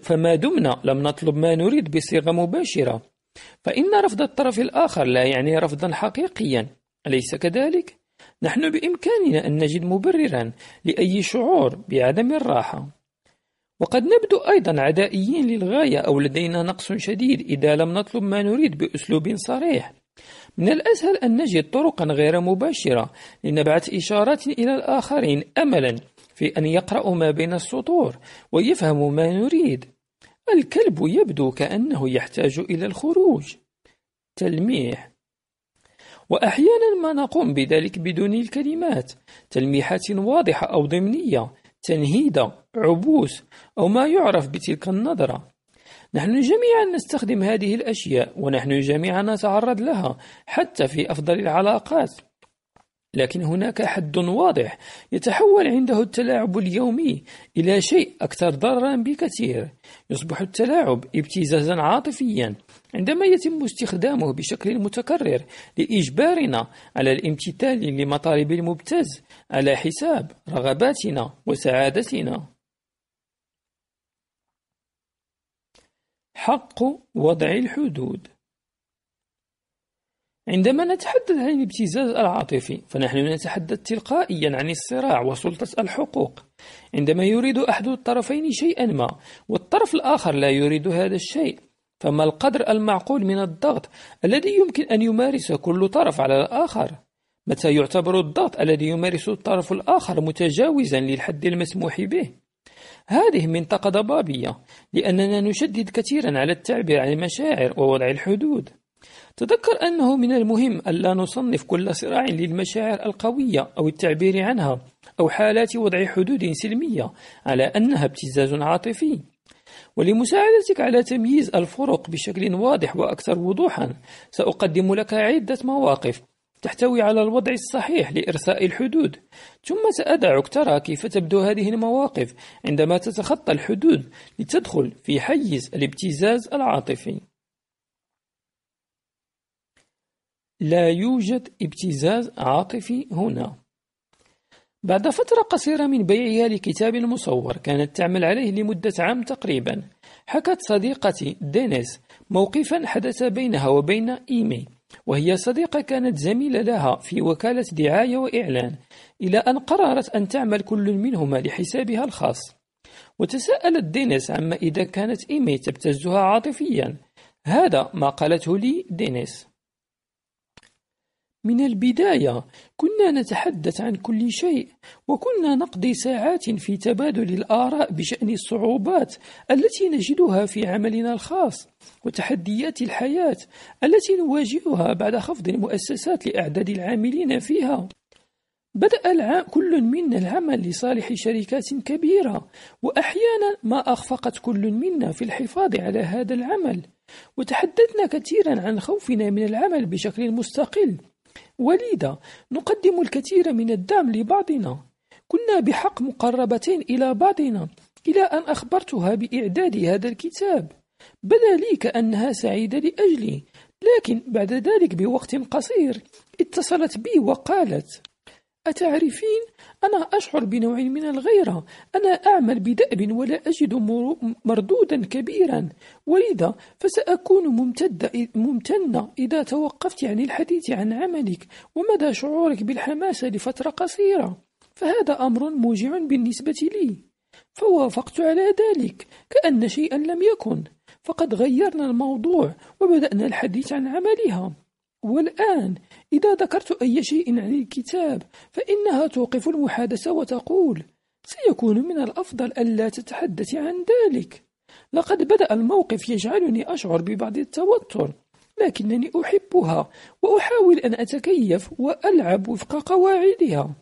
فما دمنا لم نطلب ما نريد بصيغة مباشرة. فإن رفض الطرف الآخر لا يعني رفضا حقيقيا. أليس كذلك؟ نحن بإمكاننا أن نجد مبررا لأي شعور بعدم الراحة. وقد نبدو أيضا عدائيين للغاية أو لدينا نقص شديد إذا لم نطلب ما نريد بأسلوب صريح. من الأسهل أن نجد طرقا غير مباشرة لنبعث إشارات إلى الآخرين أملا في أن يقرأوا ما بين السطور ويفهموا ما نريد. الكلب يبدو كأنه يحتاج إلى الخروج. تلميح. وأحيانا ما نقوم بذلك بدون الكلمات. تلميحات واضحة أو ضمنية. تنهيدة عبوس. أو ما يعرف بتلك النظرة. نحن جميعا نستخدم هذه الأشياء ونحن جميعا نتعرض لها حتى في أفضل العلاقات. لكن هناك حد واضح يتحول عنده التلاعب اليومي إلى شيء أكثر ضررا بكثير. يصبح التلاعب ابتزازا عاطفيا عندما يتم استخدامه بشكل متكرر لإجبارنا على الامتثال لمطالب المبتز على حساب رغباتنا وسعادتنا. حق وضع الحدود. عندما نتحدث عن الابتزاز العاطفي فنحن نتحدث تلقائيا عن الصراع وسلطة الحقوق. عندما يريد أحد الطرفين شيئا ما والطرف الآخر لا يريد هذا الشيء فما القدر المعقول من الضغط الذي يمكن أن يمارس كل طرف على الآخر؟ متى يعتبر الضغط الذي يمارسه الطرف الآخر متجاوزا للحد المسموح به؟ هذه منطقة ضبابية لأننا نشدد كثيرا على التعبير عن المشاعر ووضع الحدود. تذكر أنه من المهم ألا نصنف كل صراع للمشاعر القوية أو التعبير عنها أو حالات وضع حدود سلمية على أنها ابتزاز عاطفي. ولمساعدتك على تمييز الفرق بشكل واضح وأكثر وضوحا سأقدم لك عدة مواقف. تحتوي على الوضع الصحيح لإرساء الحدود. ثم سأدعك ترى كيف تبدو هذه المواقف عندما تتخطى الحدود لتدخل في حيز الابتزاز العاطفي. لا يوجد ابتزاز عاطفي هنا. بعد فترة قصيرة من بيعها لكتاب مصور كانت تعمل عليه لمدة عام تقريبا حكت صديقتي دينيس موقفا حدث بينها وبين إيمي. وهي صديقة كانت زميلة لها في وكالة دعاية وإعلان إلى أن قررت أن تعمل كل منهما لحسابها الخاص. وتساءلت دينيس عما إذا كانت إيمي تبتزها عاطفيا. هذا ما قالته لي دينيس. من البداية كنا نتحدث عن كل شيء وكنا نقضي ساعات في تبادل الآراء بشأن الصعوبات التي نجدها في عملنا الخاص وتحديات الحياة التي نواجهها بعد خفض المؤسسات لأعداد العاملين فيها بدأ. كل منا العمل لصالح شركات كبيرة وأحيانا ما أخفقت كل منا في الحفاظ على هذا العمل وتحدثنا كثيرا عن خوفنا من العمل بشكل مستقل ولذا نقدم الكثير من الدعم لبعضنا. كنا بحق مقربتين إلى بعضنا إلى أن أخبرتها بإعداد هذا الكتاب. بدا لي كأنها سعيدة لأجلي لكن بعد ذلك بوقت قصير اتصلت بي وقالت أتعرفين؟ أنا أشعر بنوع من الغيرة. أنا أعمل بدأب ولا أجد مردودا كبيرا. ولذا فسأكون ممتدة ممتنة إذا توقفت عن الحديث عن عملك ومدى شعورك بالحماسة لفترة قصيرة. فهذا أمر موجع بالنسبة لي. فوافقت على ذلك كأن شيئا لم يكن. فقد غيرنا الموضوع وبدأنا الحديث عن عملها. والآن إذا ذكرت أي شيء عن الكتاب فإنها توقف المحادثة وتقول سيكون من الأفضل ألا تتحدث عن ذلك. لقد بدأ الموقف يجعلني أشعر ببعض التوتر لكنني أحبها وأحاول أن أتكيف وألعب وفق قواعدها.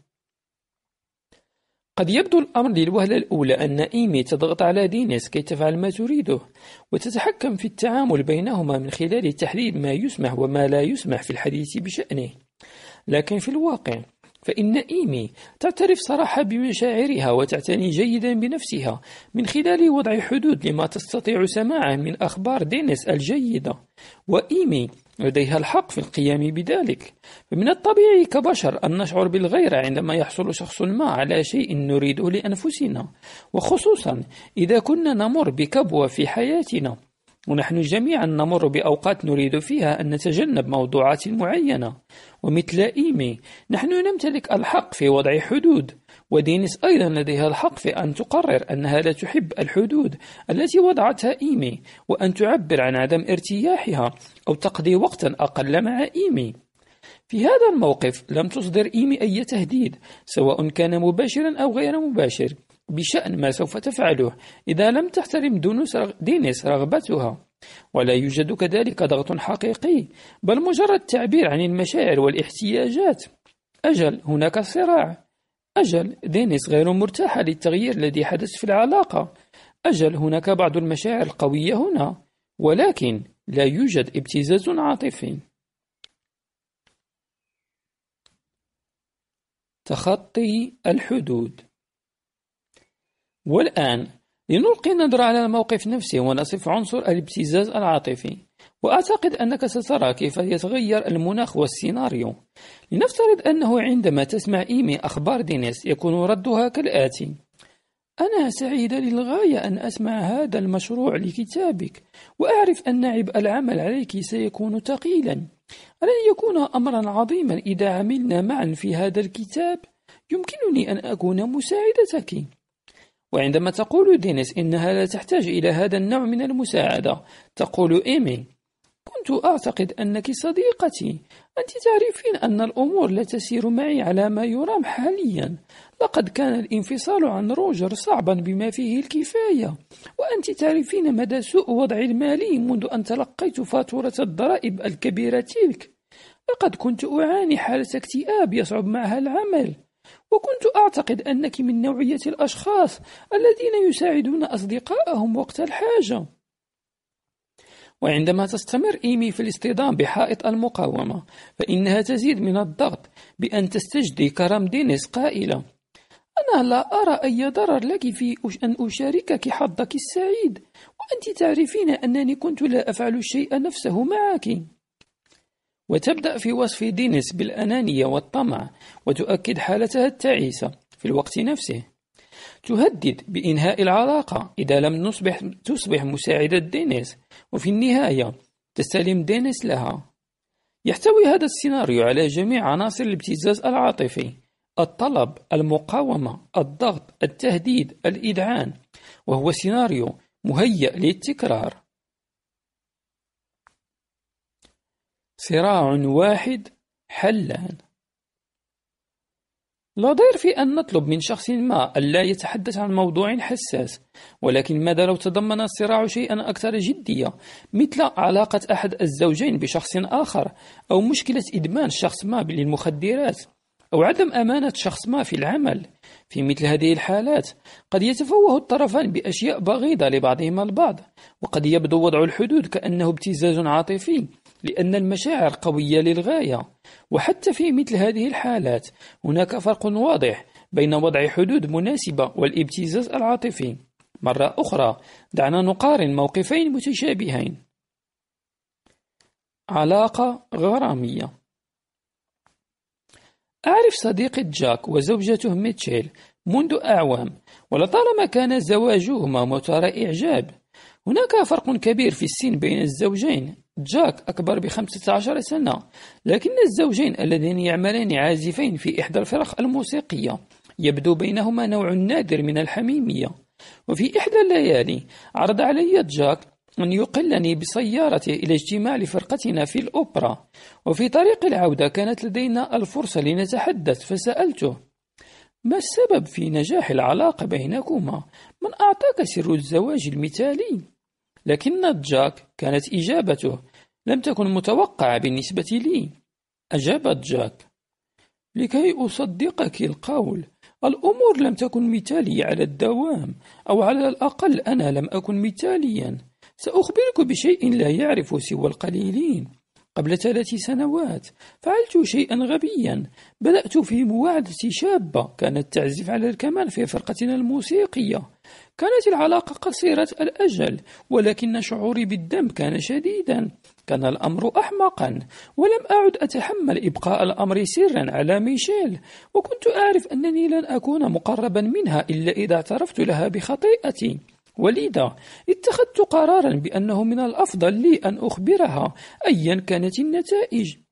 قد يبدو الأمر للوهلة الأولى أن إيمي تضغط على دينيس كي تفعل ما تريده وتتحكم في التعامل بينهما من خلال تحديد ما يسمح وما لا يسمح في الحديث بشأنه. لكن في الواقع فإن إيمي تعترف صراحة بمشاعرها وتعتني جيدا بنفسها من خلال وضع حدود لما تستطيع سماعه من أخبار دينيس الجيدة. وإيمي لديها الحق في القيام بذلك. فمن الطبيعي كبشر أن نشعر بالغيرة عندما يحصل شخص ما على شيء نريده لأنفسنا. وخصوصا إذا كنا نمر بكبوة في حياتنا. ونحن جميعا نمر بأوقات نريد فيها أن نتجنب موضوعات معينة. ومثل إيمي نحن نمتلك الحق في وضع حدود. ودينيس أيضا لديها الحق في أن تقرر أنها لا تحب الحدود التي وضعتها إيمي وأن تعبر عن عدم ارتياحها أو تقضي وقتا أقل مع إيمي. في هذا الموقف لم تصدر إيمي أي تهديد سواء كان مباشرا أو غير مباشر بشأن ما سوف تفعله إذا لم تحترم دينيس رغبتها. ولا يوجد كذلك ضغط حقيقي بل مجرد تعبير عن المشاعر والاحتياجات. أجل هناك صراع. أجل دينيس غير مرتاحة للتغيير الذي حدث في العلاقة. أجل هناك بعض المشاعر القوية هنا ولكن لا يوجد ابتزاز عاطفي. تخطي الحدود. والآن لنلقي نظرة على الموقف نفسه ونصف عنصر الابتزاز العاطفي. وأعتقد أنك سترى كيف يتغير المناخ والسيناريو. لنفترض أنه عندما تسمع إيمي أخبار دينيس يكون ردها كالآتي. أنا سعيدة للغاية أن أسمع هذا المشروع لكتابك وأعرف أن عبء العمل عليك سيكون ثقيلا. ألن يكون أمرا عظيما إذا عملنا معا في هذا الكتاب؟ يمكنني أن أكون مساعدتك. وعندما تقول دينيس إنها لا تحتاج إلى هذا النوع من المساعدة تقول إيمي كنت أعتقد أنك صديقتي. أنت تعرفين أن الأمور لا تسير معي على ما يرام حاليا. لقد كان الانفصال عن روجر صعبا بما فيه الكفاية. وأنت تعرفين مدى سوء وضعي المالي منذ أن تلقيت فاتورة الضرائب الكبيرة تلك. لقد كنت أعاني حالة اكتئاب يصعب معها العمل. وكنت أعتقد أنك من نوعية الأشخاص الذين يساعدون أصدقائهم وقت الحاجة. وعندما تستمر إيمي في الاصطدام بحائط المقاومة فإنها تزيد من الضغط بأن تستجدي كرم دينيس قائلة أنا لا أرى أي ضرر لك في أن أشاركك حظك السعيد وأنت تعرفين أنني كنت لا أفعل الشيء نفسه معك. وتبدأ في وصف دينيس بالأنانية والطمع وتؤكد حالتها التعيسة في الوقت نفسه. تهدد بإنهاء العلاقة. إذا لم نصبح تصبح مساعدة دينيس وفي النهاية تستلم دينيس لها. يحتوي هذا السيناريو على جميع عناصر الابتزاز العاطفي الطلب المقاومة الضغط التهديد الإذعان وهو سيناريو مهيأ للتكرار. صراع واحد حلان. لا ضير في أن نطلب من شخص ما ألا يتحدث عن موضوع حساس ولكن ماذا لو تضمن الصراع شيئا أكثر جدية مثل علاقة أحد الزوجين بشخص آخر أو مشكلة إدمان شخص ما للمخدرات أو عدم أمانة شخص ما في العمل. في مثل هذه الحالات قد يتفوه الطرفان بأشياء بغيضة لبعضهما البعض وقد يبدو وضع الحدود كأنه ابتزاز عاطفي. لأن المشاعر قوية للغاية. وحتى في مثل هذه الحالات هناك فرق واضح بين وضع حدود مناسبة والابتزاز العاطفي. مرة أخرى دعنا نقارن موقفين متشابهين. علاقة غرامية. أعرف صديقة جاك وزوجته ميتشيل منذ أعوام ولطالما كان زواجهما مثار إعجاب هناك فرق كبير في السن بين الزوجين. جاك أكبر بخمسة عشر سنة لكن الزوجين اللذين يعملان عازفين في إحدى الفرق الموسيقية يبدو بينهما نوع نادر من الحميمية وفي إحدى الليالي عرض علي جاك أن يقلني بسيارته إلى اجتماع لفرقتنا في الأوبرا وفي طريق العودة كانت لدينا الفرصة لنتحدث فسألته ما السبب في نجاح العلاقة بينكما؟ من أعطاك سر الزواج المثالي؟ لكن جاك كانت إجابته لم تكن متوقعة بالنسبة لي. أجابت جاك لكي أصدقك القول الأمور لم تكن مثالية على الدوام أو على الأقل أنا لم أكن مثاليا. سأخبرك بشيء لا يعرف سوى القليلين. قبل ثلاث سنوات فعلت شيئا غبيا. بدأت في مواعدة شابة كانت تعزف على الكمان في فرقتنا الموسيقية. كانت العلاقة قصيرة الأجل ولكن شعوري بالذنب كان شديدا. كان الأمر أحمقا ولم أعد أتحمل إبقاء الأمر سرا على ميشيل. وكنت أعرف أنني لن أكون مقربا منها إلا إذا اعترفت لها بخطيئتي. ولذا اتخذت قرارا بأنه من الأفضل لي أن أخبرها أيا كانت النتائج.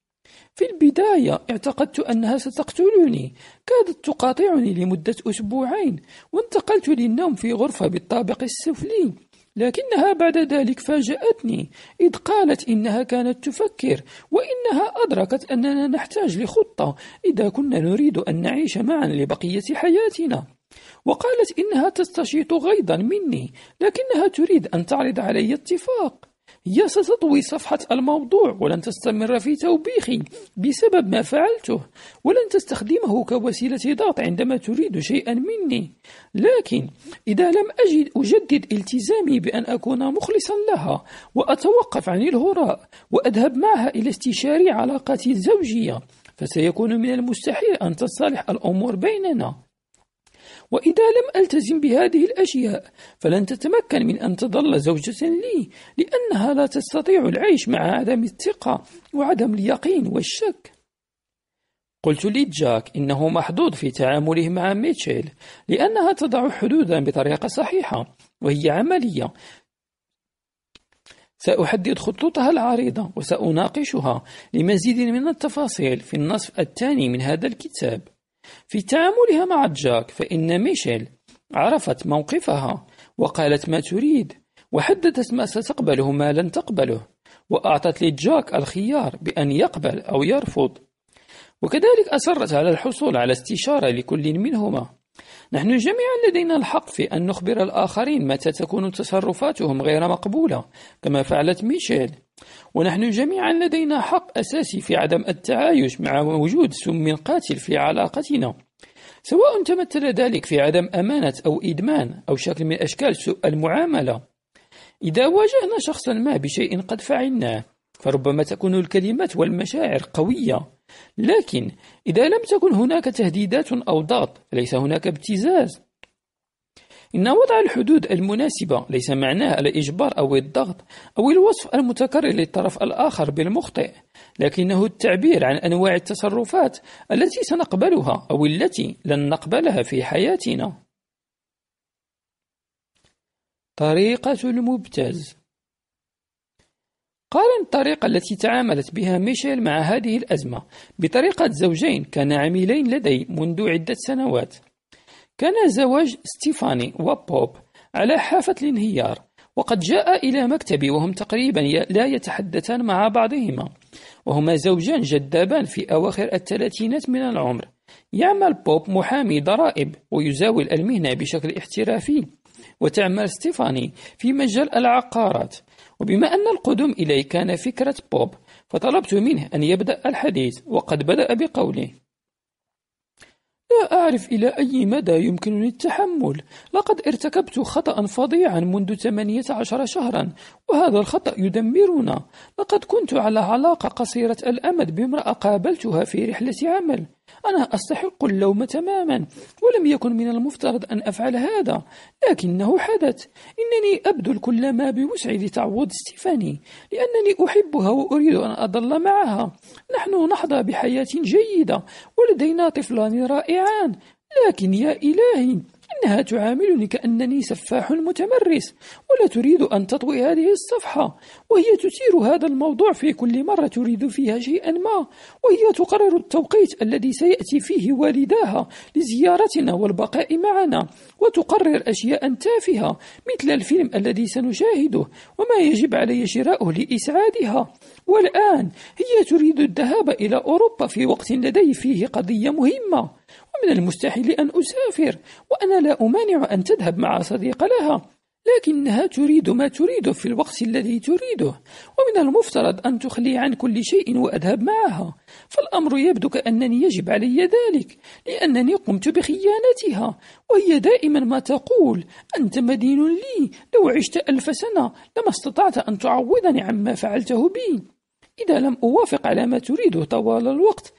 في البداية اعتقدت أنها ستقتلني. كادت تقاطعني لمدة أسبوعين وانتقلت للنوم في غرفة بالطابق السفلي. لكنها بعد ذلك فاجأتني. إذ قالت إنها كانت تفكر وإنها أدركت أننا نحتاج لخطة إذا كنا نريد أن نعيش معا لبقية حياتنا. وقالت إنها تستشيط غيظا مني لكنها تريد أن تعرض علي اتفاق. هي ستطوي صفحة الموضوع ولن تستمر في توبيخي بسبب ما فعلته ولن تستخدمه كوسيلة ضغط عندما تريد شيئا مني. لكن إذا لم أجد أجدد التزامي بأن أكون مخلصا لها وأتوقف عن الهراء وأذهب معها إلى استشاري علاقاتي الزوجية فسيكون من المستحيل أن تصالح الأمور بيننا. وإذا لم ألتزم بهذه الأشياء فلن تتمكن من أن تظل زوجة لي لأنها لا تستطيع العيش مع عدم الثقة وعدم اليقين والشك. قلت لجاك إنه محظوظ في تعامله مع ميتشيل لأنها تضع حدودا بطريقة صحيحة وهي عملية. سأحدد خطوطها العريضة وسأناقشها لمزيد من التفاصيل في النصف الثاني من هذا الكتاب. في تعاملها مع جاك فإن ميشيل عرفت موقفها وقالت ما تريد وحددت ما ستقبله ما لن تقبله وأعطت لجاك الخيار بأن يقبل أو يرفض. وكذلك أصرت على الحصول على استشارة لكل منهما. نحن جميعا لدينا الحق في أن نخبر الآخرين متى تكون تصرفاتهم غير مقبولة كما فعلت ميشيل. ونحن جميعا لدينا حق أساسي في عدم التعايش مع وجود سم قاتل في علاقتنا. سواء تمثل ذلك في عدم أمانة أو إدمان أو شكل من أشكال سوء المعاملة. إذا واجهنا شخصا ما بشيء قد فعلناه فربما تكون الكلمات والمشاعر قوية. لكن إذا لم تكن هناك تهديدات أو ضغط فليس هناك ابتزاز. إن وضع الحدود المناسبة ليس معناه الإجبار أو الضغط أو الوصف المتكرر للطرف الآخر بالمخطئ لكنه التعبير عن أنواع التصرفات التي سنقبلها أو التي لن نقبلها في حياتنا. طريقة المبتز. قارن الطريقة التي تعاملت بها ميشيل مع هذه الأزمة. بطريقة زوجين كان عميلين لدي منذ عدة سنوات. كان زواج ستيفاني وبوب على حافة الانهيار وقد جاء إلى مكتبي وهم تقريبا لا يتحدثان مع بعضهما. وهما زوجان جذابان في أواخر الثلاثينات من العمر. يعمل بوب محامي ضرائب ويزاول المهنة بشكل احترافي. وتعمل ستيفاني في مجال العقارات. وبما أن القدوم إلي كان فكرة بوب فطلبت منه أن يبدأ الحديث وقد بدأ بقوله لا أعرف إلى أي مدى يمكنني التحمل. لقد ارتكبت خطأ فظيعا منذ 18 شهرا وهذا الخطأ يدمرنا. لقد كنت على علاقة قصيرة الأمد بامرأة قابلتها في رحلة عمل. أنا أستحق اللوم تماما ولم يكن من المفترض أن أفعل هذا لكنه حدث. إنني أبذل كل ما بوسعي لتعوض ستيفاني لأنني أحبها وأريد أن أظل معها. نحن نحظى بحياة جيدة ولدينا طفلان رائعان لكن يا إلهي! إنها تعاملني كأنني سفاح متمرس ولا تريد أن تطوي هذه الصفحة وهي تثير هذا الموضوع في كل مرة تريد فيها شيئا ما وهي تقرر التوقيت الذي سيأتي فيه والداها لزيارتنا والبقاء معنا وتقرر أشياء تافهة مثل الفيلم الذي سنشاهده وما يجب علي شراؤه لإسعادها. والآن هي تريد الذهاب إلى أوروبا في وقت لدي فيه قضية مهمة. ومن المستحيل أن أسافر وأنا لا أمانع أن تذهب مع صديق لها لكنها تريد ما تريده في الوقت الذي تريده ومن المفترض أن تخلي عن كل شيء وأذهب معها. فالأمر يبدو كأنني يجب علي ذلك لأنني قمت بخيانتها وهي دائما ما تقول أنت مدين لي لو عشت ألف سنة لما استطعت أن تعوضني عما فعلته بي. إذا لم أوافق على ما تريده طوال الوقت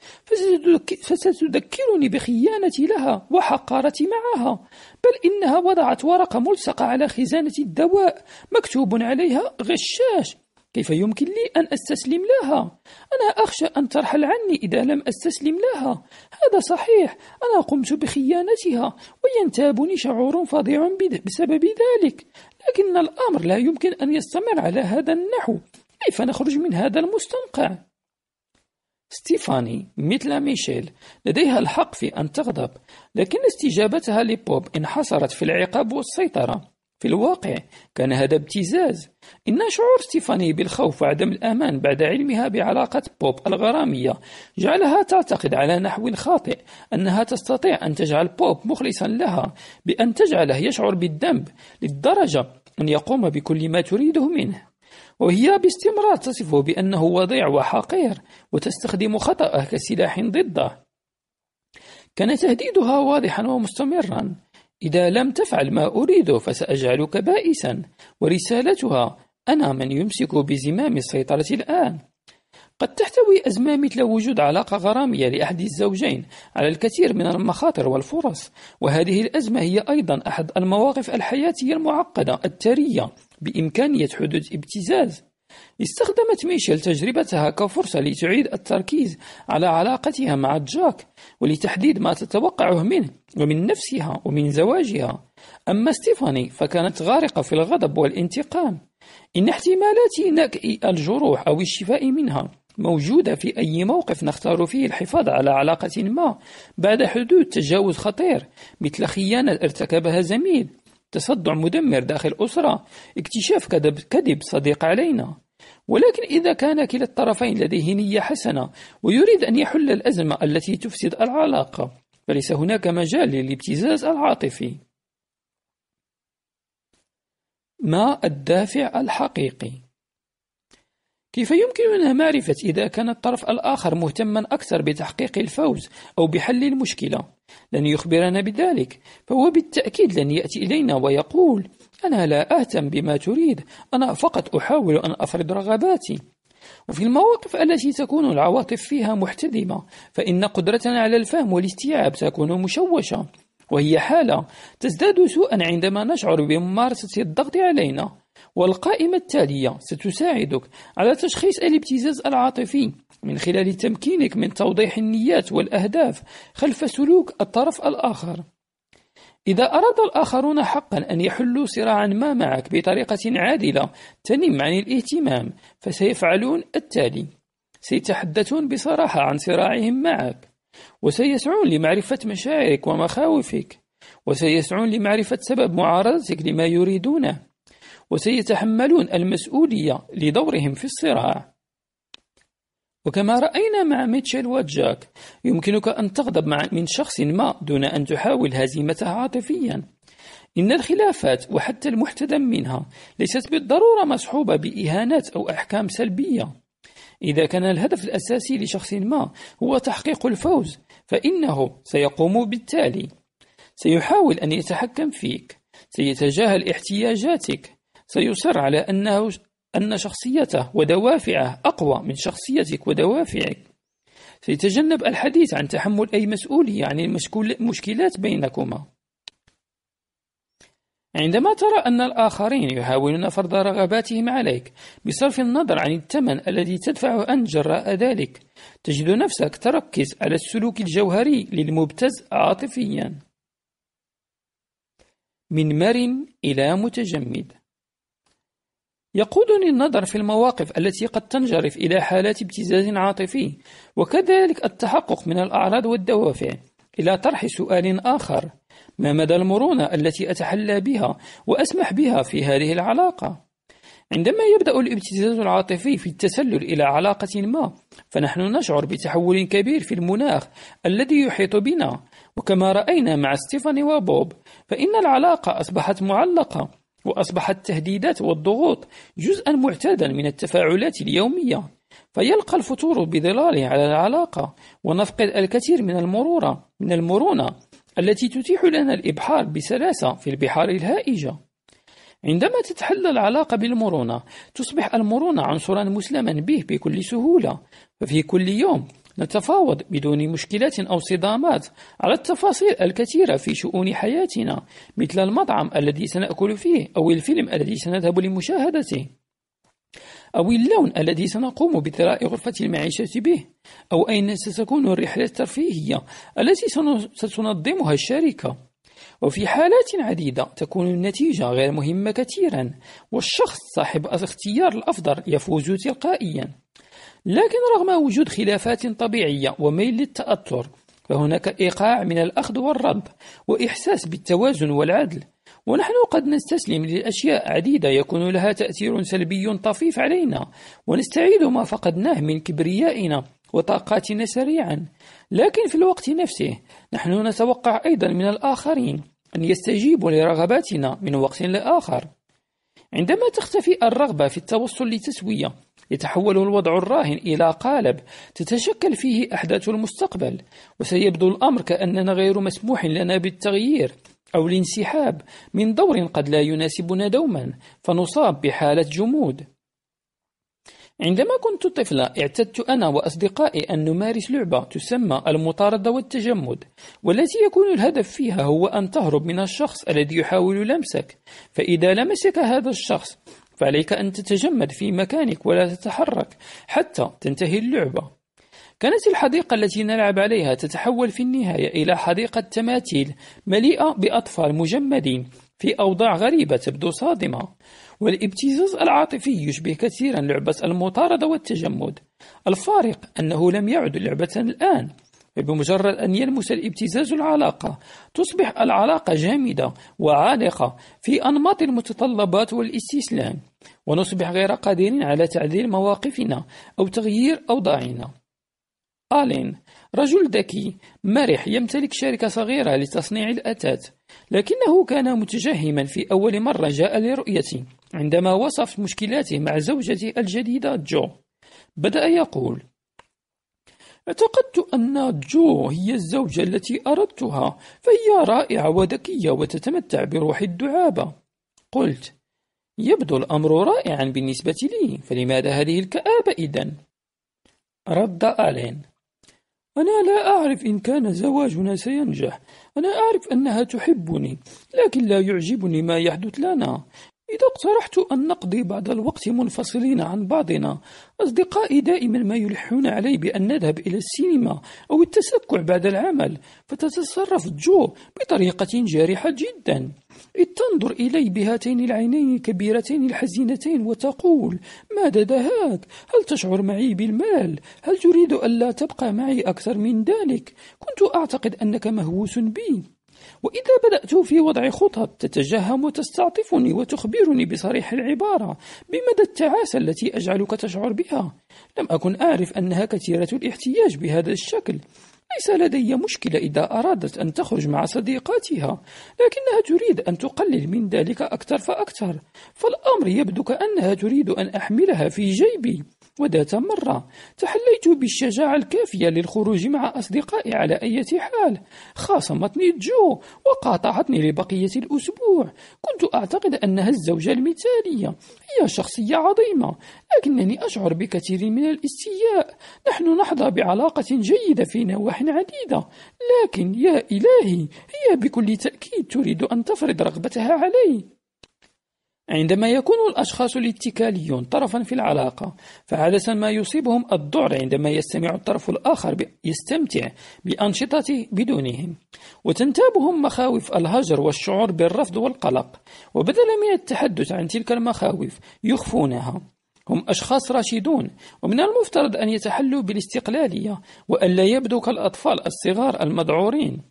فستذكرني بخيانتي لها وحقارتي معها. بل إنها وضعت ورقة ملصقة على خزانة الدواء مكتوب عليها غشاش. كيف يمكن لي أن أستسلم لها؟ أنا أخشى أن ترحل عني إذا لم أستسلم لها. هذا صحيح أنا قمت بخيانتها وينتابني شعور فظيع بسبب ذلك. لكن الأمر لا يمكن أن يستمر على هذا النحو. كيف نخرج من هذا المستنقع؟ ستيفاني مثل ميشيل لديها الحق في أن تغضب لكن استجابتها لبوب انحصرت في العقاب والسيطرة. في الواقع كان هذا ابتزاز. إن شعور ستيفاني بالخوف وعدم الأمان بعد علمها بعلاقة بوب الغرامية جعلها تعتقد على نحو خاطئ أنها تستطيع أن تجعل بوب مخلصا لها بأن تجعله يشعر بالذنب للدرجة أن يقوم بكل ما تريده منه. وهي باستمرار تصفه بأنه وضيع وحقير وتستخدم خطأه كسلاح ضده. كان تهديدها واضحا ومستمرا. إذا لم تفعل ما أريده فسأجعلك بائسا ورسالتها أنا من يمسك بزمام السيطرة الآن. قد تحتوي أزمة مثل وجود علاقة غرامية لأحد الزوجين على الكثير من المخاطر والفرص وهذه الأزمة هي أيضا أحد المواقف الحياتية المعقدة التارية. بإمكانية حدوث ابتزاز. استخدمت ميشيل تجربتها كفرصة لتعيد التركيز على علاقتها مع جاك ولتحديد ما تتوقعه منه ومن نفسها ومن زواجها. أما ستيفاني فكانت غارقة في الغضب والانتقام. إن احتمالات نكء الجروح أو الشفاء منها موجودة في أي موقف نختار فيه الحفاظ على علاقة ما بعد حدوث تجاوز خطير مثل خيانة ارتكبها زميل. تصدع مدمر داخل أسرة اكتشاف كذب, كذب صديق علينا ولكن إذا كان كلا الطرفين لديه نية حسنة ويريد أن يحل الأزمة التي تفسد العلاقة فليس هناك مجال للابتزاز العاطفي ما الدافع الحقيقي؟ كيف يمكننا معرفة إذا كان الطرف الآخر مهتما أكثر بتحقيق الفوز أو بحل المشكلة؟ لن يخبرنا بذلك، فهو بالتأكيد لن يأتي إلينا ويقول: أنا لا أهتم بما تريد، أنا فقط أحاول أن أفرض رغباتي. وفي المواقف التي تكون العواطف فيها محتدمة، فإن قدرتنا على الفهم والاستيعاب تكون مشوشة، وهي حالة تزداد سوءا عندما نشعر بممارسة الضغط علينا والقائمة التالية ستساعدك على تشخيص الابتزاز العاطفي من خلال تمكينك من توضيح النيات والأهداف خلف سلوك الطرف الآخر. إذا أراد الآخرون حقا أن يحلوا صراعا ما معك بطريقة عادلة تنم عن الاهتمام فسيفعلون التالي سيتحدثون بصراحة عن صراعهم معك وسيسعون لمعرفة مشاعرك ومخاوفك وسيسعون لمعرفة سبب معارضتك لما يريدونه. وسيتحملون المسؤولية لدورهم في الصراع. وكما رأينا مع ميتشيل وجاك يمكنك أن تغضب مع من شخص ما دون أن تحاول هزيمته عاطفيا. إن الخلافات وحتى المحتدم منها ليست بالضرورة مصحوبة بإهانات أو أحكام سلبية. إذا كان الهدف الأساسي لشخص ما هو تحقيق الفوز فإنه سيقوم بالتالي. سيحاول أن يتحكم فيك سيتجاهل احتياجاتك سيصر على أنه أن شخصيته ودوافعه أقوى من شخصيتك ودوافعك. سيتجنب الحديث عن تحمل أي مسؤولية عن المشكلات بينكما. عندما ترى أن الآخرين يحاولون فرض رغباتهم عليك بصرف النظر عن الثمن الذي تدفعه أنت جراء ذلك تجد نفسك تركز على السلوك الجوهري للمبتز عاطفيا. من مرن إلى متجمد. يقودني النظر في المواقف التي قد تنجرف إلى حالات ابتزاز عاطفي. وكذلك التحقق من الأعراض والدوافع إلى طرح سؤال آخر. ما مدى المرونة التي أتحلى بها وأسمح بها في هذه العلاقة؟ عندما يبدأ الابتزاز العاطفي في التسلل إلى علاقة ما فنحن نشعر بتحول كبير في المناخ الذي يحيط بنا. وكما رأينا مع ستيفاني وبوب فإن العلاقة أصبحت معلقة. وأصبحت التهديدات والضغوط جزءا معتادا من التفاعلات اليومية. فيلقى الفتور بظلاله على العلاقة ونفقد الكثير من المرورة من المرونة التي تتيح لنا الإبحار بسلاسة في البحار الهائجة. عندما تتحلى العلاقة بالمرونة تصبح المرونة عنصرا مسلما به بكل سهولة. ففي كل يوم نتفاوض بدون مشكلات أو صدامات على التفاصيل الكثيرة في شؤون حياتنا مثل المطعم الذي سنأكل فيه أو الفيلم الذي سنذهب لمشاهدته أو اللون الذي سنقوم بثراء غرفة المعيشة به أو أين ستكون الرحلة الترفيهية التي ستنظمها الشركة. وفي حالات عديدة تكون النتيجة غير مهمة كثيرا والشخص صاحب الاختيار الأفضل يفوز تلقائيا. لكن رغم وجود خلافات طبيعية وميل للتأثر فهناك إيقاع من الأخذ والرد وإحساس بالتوازن والعدل. ونحن قد نستسلم لأشياء عديدة يكون لها تأثير سلبي طفيف علينا ونستعيد ما فقدناه من كبريائنا وطاقاتنا سريعا. لكن في الوقت نفسه نحن نتوقع أيضا من الآخرين أن يستجيبوا لرغباتنا من وقت لآخر. عندما تختفي الرغبة في التوصل لتسوية يتحول الوضع الراهن إلى قالب تتشكل فيه أحداث المستقبل وسيبدو الأمر كأننا غير مسموح لنا بالتغيير أو الانسحاب من دور قد لا يناسبنا دوما فنصاب بحالة جمود. عندما كنت طفلا اعتدت أنا وأصدقائي أن نمارس لعبة تسمى المطاردة والتجمد والتي يكون الهدف فيها هو أن تهرب من الشخص الذي يحاول لمسك. فإذا لمسك هذا الشخص فعليك أن تتجمد في مكانك ولا تتحرك حتى تنتهي اللعبة. كانت الحديقة التي نلعب عليها تتحول في النهاية إلى حديقة تماثيل مليئة بأطفال مجمدين في أوضاع غريبة تبدو صادمة. والإبتزاز العاطفي يشبه كثيرا لعبة المطاردة والتجمد. الفارق أنه لم يعد لعبة الآن بمجرد أن يلمس الإبتزاز العلاقة تصبح العلاقة جامدة وعالقة في أنماط المتطلبات والاستسلام ونصبح غير قادرين على تعديل مواقفنا أو تغيير أوضاعنا. آلين رجل ذكي مرح يمتلك شركة صغيرة لتصنيع الأثاث لكنه كان متجهما في أول مرة جاء لرؤيتي. عندما وصف مشكلاته مع زوجته الجديدة جو بدأ يقول اعتقدت أن جو هي الزوجة التي أردتها فهي رائعة وذكية وتتمتع بروح الدعابة قلت يبدو الأمر رائعا بالنسبة لي فلماذا هذه الكآبة إذن؟ رد آلين أنا لا أعرف إن كان زواجنا سينجح أنا أعرف أنها تحبني لكن لا يعجبني ما يحدث لنا إذا اقترحت أن نقضي بعض الوقت منفصلين عن بعضنا أصدقائي دائما ما يلحون علي بأن نذهب إلى السينما أو التسكع بعد العمل فتتصرف جو بطريقة جارحة جدا إذ تنظر إلي بهاتين العينين الكبيرتين الحزينتين وتقول ماذا دهاك؟ هل تشعر معي بالمال؟ هل تريد ألا تبقى معي أكثر من ذلك؟ كنت أعتقد أنك مهووس بي وإذا بدأت في وضع خطط تتجهم وتستعطفني وتخبرني بصريح العبارة بمدى التعاسة التي أجعلك تشعر بها. لم أكن أعرف أنها كثيرة الاحتياج بهذا الشكل. ليس لدي مشكلة إذا أرادت أن تخرج مع صديقاتها لكنها تريد أن تقلل من ذلك أكثر فأكثر. فالأمر يبدو كأنها تريد أن أحملها في جيبي. وذات مرة تحليت بالشجاعة الكافية للخروج مع أصدقائي على أي حال. خاصمتني جو وقاطعتني لبقية الأسبوع. كنت أعتقد أنها الزوجة المثالية. هي شخصية عظيمة. لكنني أشعر بكثير من الاستياء. نحن نحظى بعلاقة جيدة في نواح عديدة لكن يا إلهي هي بكل تأكيد تريد أن تفرض رغبتها علي. عندما يكون الأشخاص الاتكاليون طرفا في العلاقة فعادة ما يصيبهم الذعر عندما يستمع الطرف الآخر يستمتع بأنشطته بدونهم. وتنتابهم مخاوف الهجر والشعور بالرفض والقلق. وبدلا من التحدث عن تلك المخاوف يخفونها. هم أشخاص راشدون ومن المفترض أن يتحلوا بالاستقلالية وألا يبدو كالأطفال الصغار المذعورين.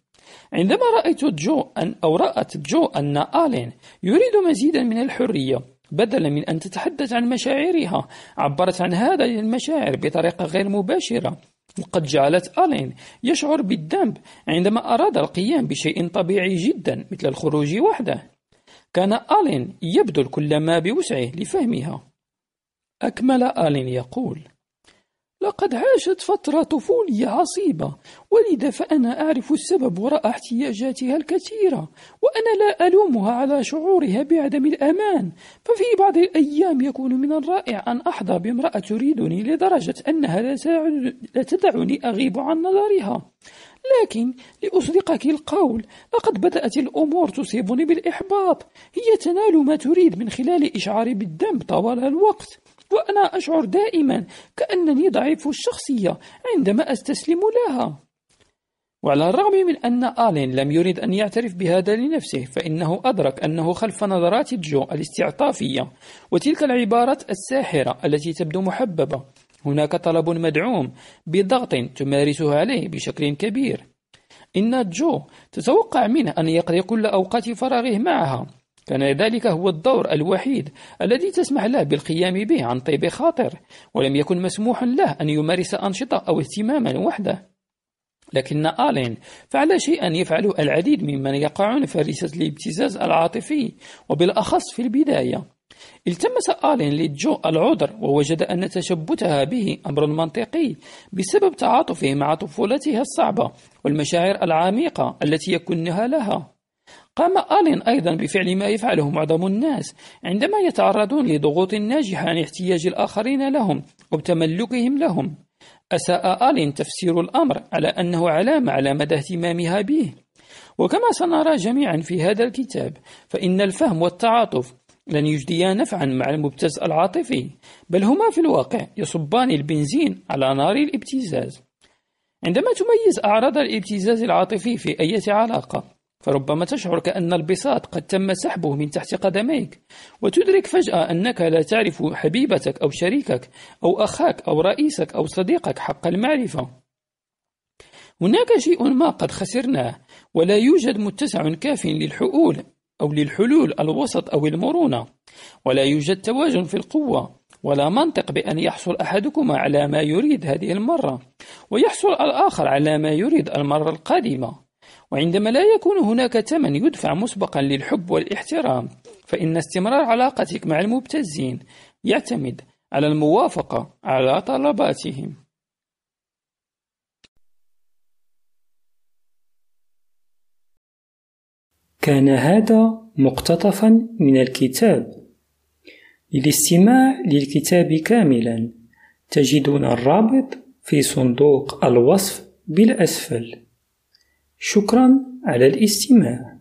عندما رأيت جو أن أو رأت جو أن آلين يريد مزيدا من الحرية بدلا من أن تتحدث عن مشاعرها عبرت عن هذا المشاعر بطريقة غير مباشرة. وقد جعلت آلين يشعر بالذنب عندما أراد القيام بشيء طبيعي جدا مثل الخروج وحده. كان آلين يبذل كل ما بوسعه لفهمها. أكمل آلين يقول لقد عاشت فترة طفولية عصيبة ولذا فأنا أعرف السبب وراء احتياجاتها الكثيرة وأنا لا ألومها على شعورها بعدم الأمان ففي بعض الأيام يكون من الرائع أن أحظى بامرأة تريدني لدرجة أنها لا تدعني أغيب عن نظرها لكن لأصدقك القول لقد بدأت الأمور تصيبني بالإحباط هي تنال ما تريد من خلال إشعاري بالذنب طوال الوقت وأنا أشعر دائما كأنني ضعيف الشخصية عندما أستسلم لها. وعلى الرغم من أن آلين لم يرد أن يعترف بهذا لنفسه فإنه أدرك أنه خلف نظرات جو الاستعطافية وتلك العبارات الساحرة التي تبدو محببة. هناك طلب مدعوم بضغط تمارسه عليه بشكل كبير. إن جو تتوقع منه أن يقضي كل أوقات فراغه معها. كان ذلك هو الدور الوحيد الذي تسمح له بالقيام به عن طيب خاطر ولم يكن مسموح له أن يمارس أنشطة أو اهتماما وحده. لكن آلين فعل شيئا يفعله العديد ممن يقعون في فريسة الابتزاز العاطفي وبالأخص في البداية. التمس آلين لجو العذر ووجد أن تشبتها به أمر منطقي بسبب تعاطفه مع طفولتها الصعبة والمشاعر العميقة التي يكنها لها. قام آلين أيضا بفعل ما يفعله معظم الناس عندما يتعرضون لضغوط ناجحة عن احتياج الآخرين لهم أو تملكهم لهم. أساء آلين تفسير الأمر على أنه علامة على مدى اهتمامها به. وكما سنرى جميعا في هذا الكتاب فإن الفهم والتعاطف لن يجديا نفعا مع المبتز العاطفي بل هما في الواقع يصبان البنزين على نار الابتزاز. عندما تميز أعراض الابتزاز العاطفي في أي علاقة فربما تشعر كأن البساط قد تم سحبه من تحت قدميك وتدرك فجأة أنك لا تعرف حبيبتك أو شريكك أو أخاك أو رئيسك أو صديقك حق المعرفة. هناك شيء ما قد خسرناه ولا يوجد متسع كاف للحلول أو للحلول الوسط أو المرونة ولا يوجد توازن في القوة ولا منطق بأن يحصل أحدكما على ما يريد هذه المرة ويحصل الآخر على ما يريد المرة القادمة. وعندما لا يكون هناك ثمن يدفع مسبقا للحب والاحترام فإن استمرار علاقتك مع المبتزين يعتمد على الموافقة على طلباتهم. كان هذا مقتطفا من الكتاب. للاستماع للكتاب كاملا تجدون الرابط في صندوق الوصف بالأسفل. شكرا على الاستماع.